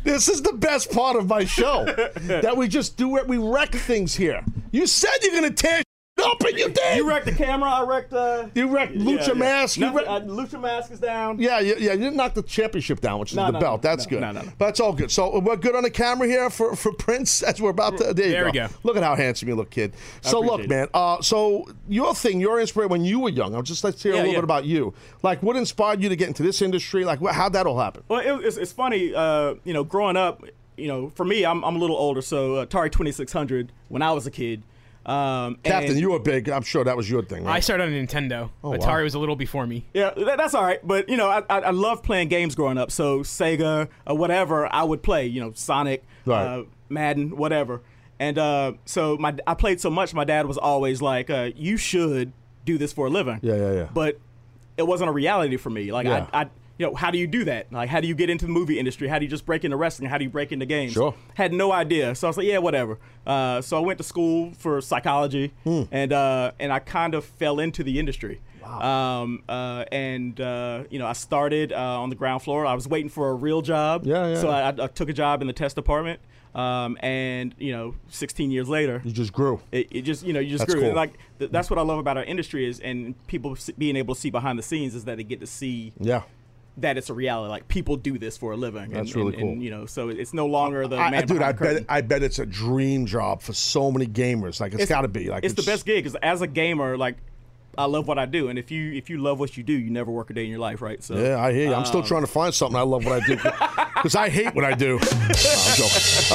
This is the best part of my show. that we just do it. We wreck things here. You said you're gonna tear shit up, and you did. You wrecked the camera. I wrecked. Uh, You wrecked Lucha yeah. Mask. You Nothing- wrecked- uh, Lucha Mask is down. yeah, yeah, yeah. You didn't knock the championship down, which is No, the no, belt. That's no, good. no, no, no. But it's all good. So we're good on the camera here for, for Prince as we're about to. There you There go. we go. Look at how handsome you look, kid. So look, appreciate man. Uh, so your thing, your inspiration when you were young. I'm just let's hear a little yeah. bit about you. Like, what inspired you to get into this industry? Like, how'd that all happen? Well, it, it's, it's funny, uh, you know, growing up, you know, for me, I'm, I'm a little older, so Atari 2600 when I was a kid. Um, Captain, you were big. I'm sure that was your thing. Right? I started on Nintendo. Oh, wow. Atari was a little before me. Yeah, that, that's all right. But you know, I, I, I love playing games growing up. So Sega or whatever, I would play. You know, Sonic, Right. uh, Madden, whatever. And uh, so my I played so much. My dad was always like, uh, "You should do this for a living." Yeah, yeah, yeah. But it wasn't a reality for me. Like Yeah. I, I, you know, how do you do that? Like, how do you get into the movie industry? How do you just break into wrestling? How do you break into games? Sure. Had no idea. So I was like, yeah, whatever. Uh, so I went to school for psychology, Hmm. and uh, and I kind of fell into the industry. Um, uh, and uh, you know, I started uh, on the ground floor. I was waiting for a real job. Yeah, yeah. So I, I took a job in the test department. Um, and you know, 16 years later, You just grew. it, it just you know you just That's grew. cool. Like th- that's what I love about our industry is, and people being able to see behind the scenes is that they get to see Yeah. That it's a reality. Like people do this for a living. That's and, really and, cool. And, you know, so it's no longer the I, man dude, I curtain. bet I bet it's a dream job for so many gamers. Like it's got to be. Like it's, the best gig because as a gamer, like I love what I do, and if you if you love what you do, you never work a day in your life, right? So Yeah, I hear you. I'm still um, trying to find something I love what I do because I hate what I do. No.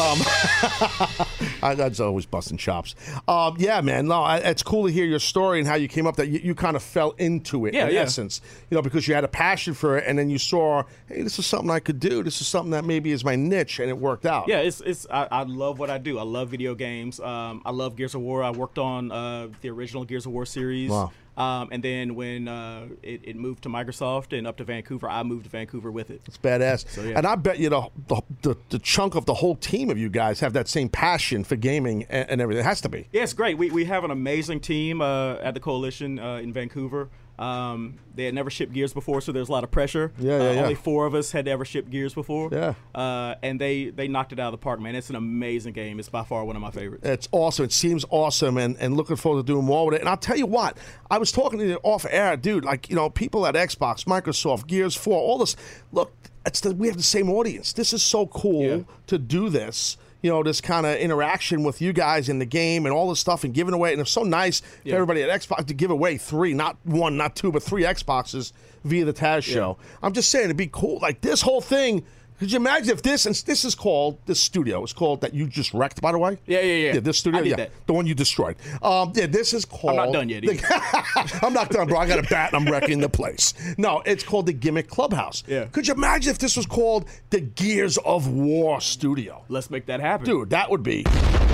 Um, I, that's always busting chops. Um, yeah, man. No, I, it's cool to hear your story and how you came up that you, you kind of fell into it Yeah, in yeah. essence. You know, because you had a passion for it, and then you saw, hey, this is something I could do. This is something that maybe is my niche, and it worked out. Yeah, it's it's I, I love what I do. I love video games. Um, I love Gears of War. I worked on uh, the original Gears of War series. Wow. Um, and then when uh, it, it moved to Microsoft and up to Vancouver, I moved to Vancouver with it. It's badass. So, yeah. And I bet you the, the, the, the chunk of the whole team of you guys have that same passion for gaming and, and everything. It has to be. Yeah, it's great. We, we have an amazing team uh, at the Coalition uh, in Vancouver. Um, they had never shipped Gears before, so there's a lot of pressure. Yeah, yeah, uh, yeah. Only four of us had ever shipped Gears before. Yeah. Uh, and they, they knocked it out of the park, man. It's an amazing game. It's by far one of my favorites. It's awesome. It seems awesome, and, and looking forward to doing more with it. And I'll tell you what, I was talking to you off air, dude. Like you know, people at Xbox, Microsoft, Gears Four, all this. Look, it's the, we have the same audience. This is so cool to do this. You know, this kind of interaction with you guys in the game and all this stuff and giving away. And it's so nice for everybody at Xbox to give away three, not one, not two, but three Xboxes via the Taz show. I'm just saying it'd be cool. Like this whole thing. Could you imagine if this and this is called this studio? It's called that you just wrecked, by the way. Yeah, yeah, yeah. Yeah, this studio, I yeah, that. the one you destroyed. Um, yeah, this is called. I'm not done yet either. I'm not done, bro. I got a bat and I'm wrecking the place. No, it's called the Gimmick Clubhouse. Yeah. Could you imagine if this was called the Gears of War Studio? Let's make that happen. Dude, that would be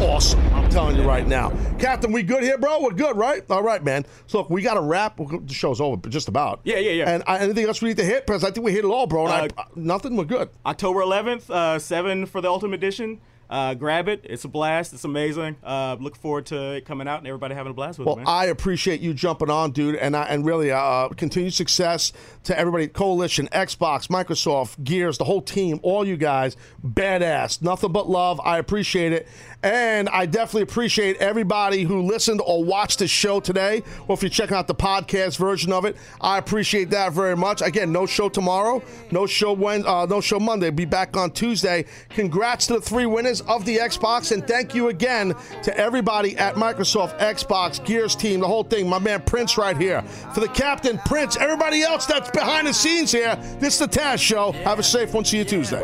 awesome. I'm telling you right now. Captain, we good here, bro? We're good, right? All right, man. So, look, we got to wrap. The show's over, but just about. Yeah, yeah, yeah. And uh, anything else we need to hit? Because I think we hit it all, bro. And I, Uh, nothing? We're good. October 11th, uh, 7 for the Ultimate Edition. Uh, grab it. It's a blast. It's amazing. Uh, look forward to it coming out and everybody having a blast with Well, it, man. I appreciate you jumping on, dude, and I, and really uh, continued success to everybody, Coalition, Xbox, Microsoft, Gears, the whole team, all you guys, badass, nothing but love. I appreciate it, and I definitely appreciate everybody who listened or watched the show today, or if you're checking out the podcast version of it, I appreciate that very much. Again, no show tomorrow, no show when, uh, no show Monday. Be back on Tuesday. Congrats to the three winners of the Xbox, and thank you again to everybody at Microsoft, Xbox, Gears team, the whole thing. My man Prince right here. For the captain, Prince, everybody else that's behind the scenes here, this is the Taz Show. Have a safe one. See you Tuesday.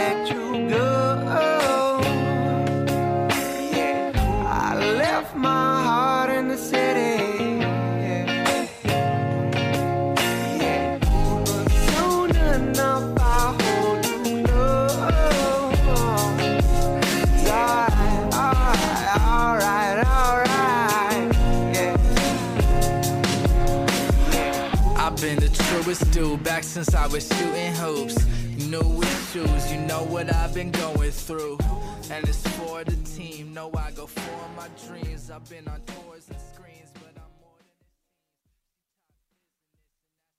truest dude back since I was shooting hoops. New issues, you know what I've been going through. And it's for the team, know I go for my dreams. I've been on tours and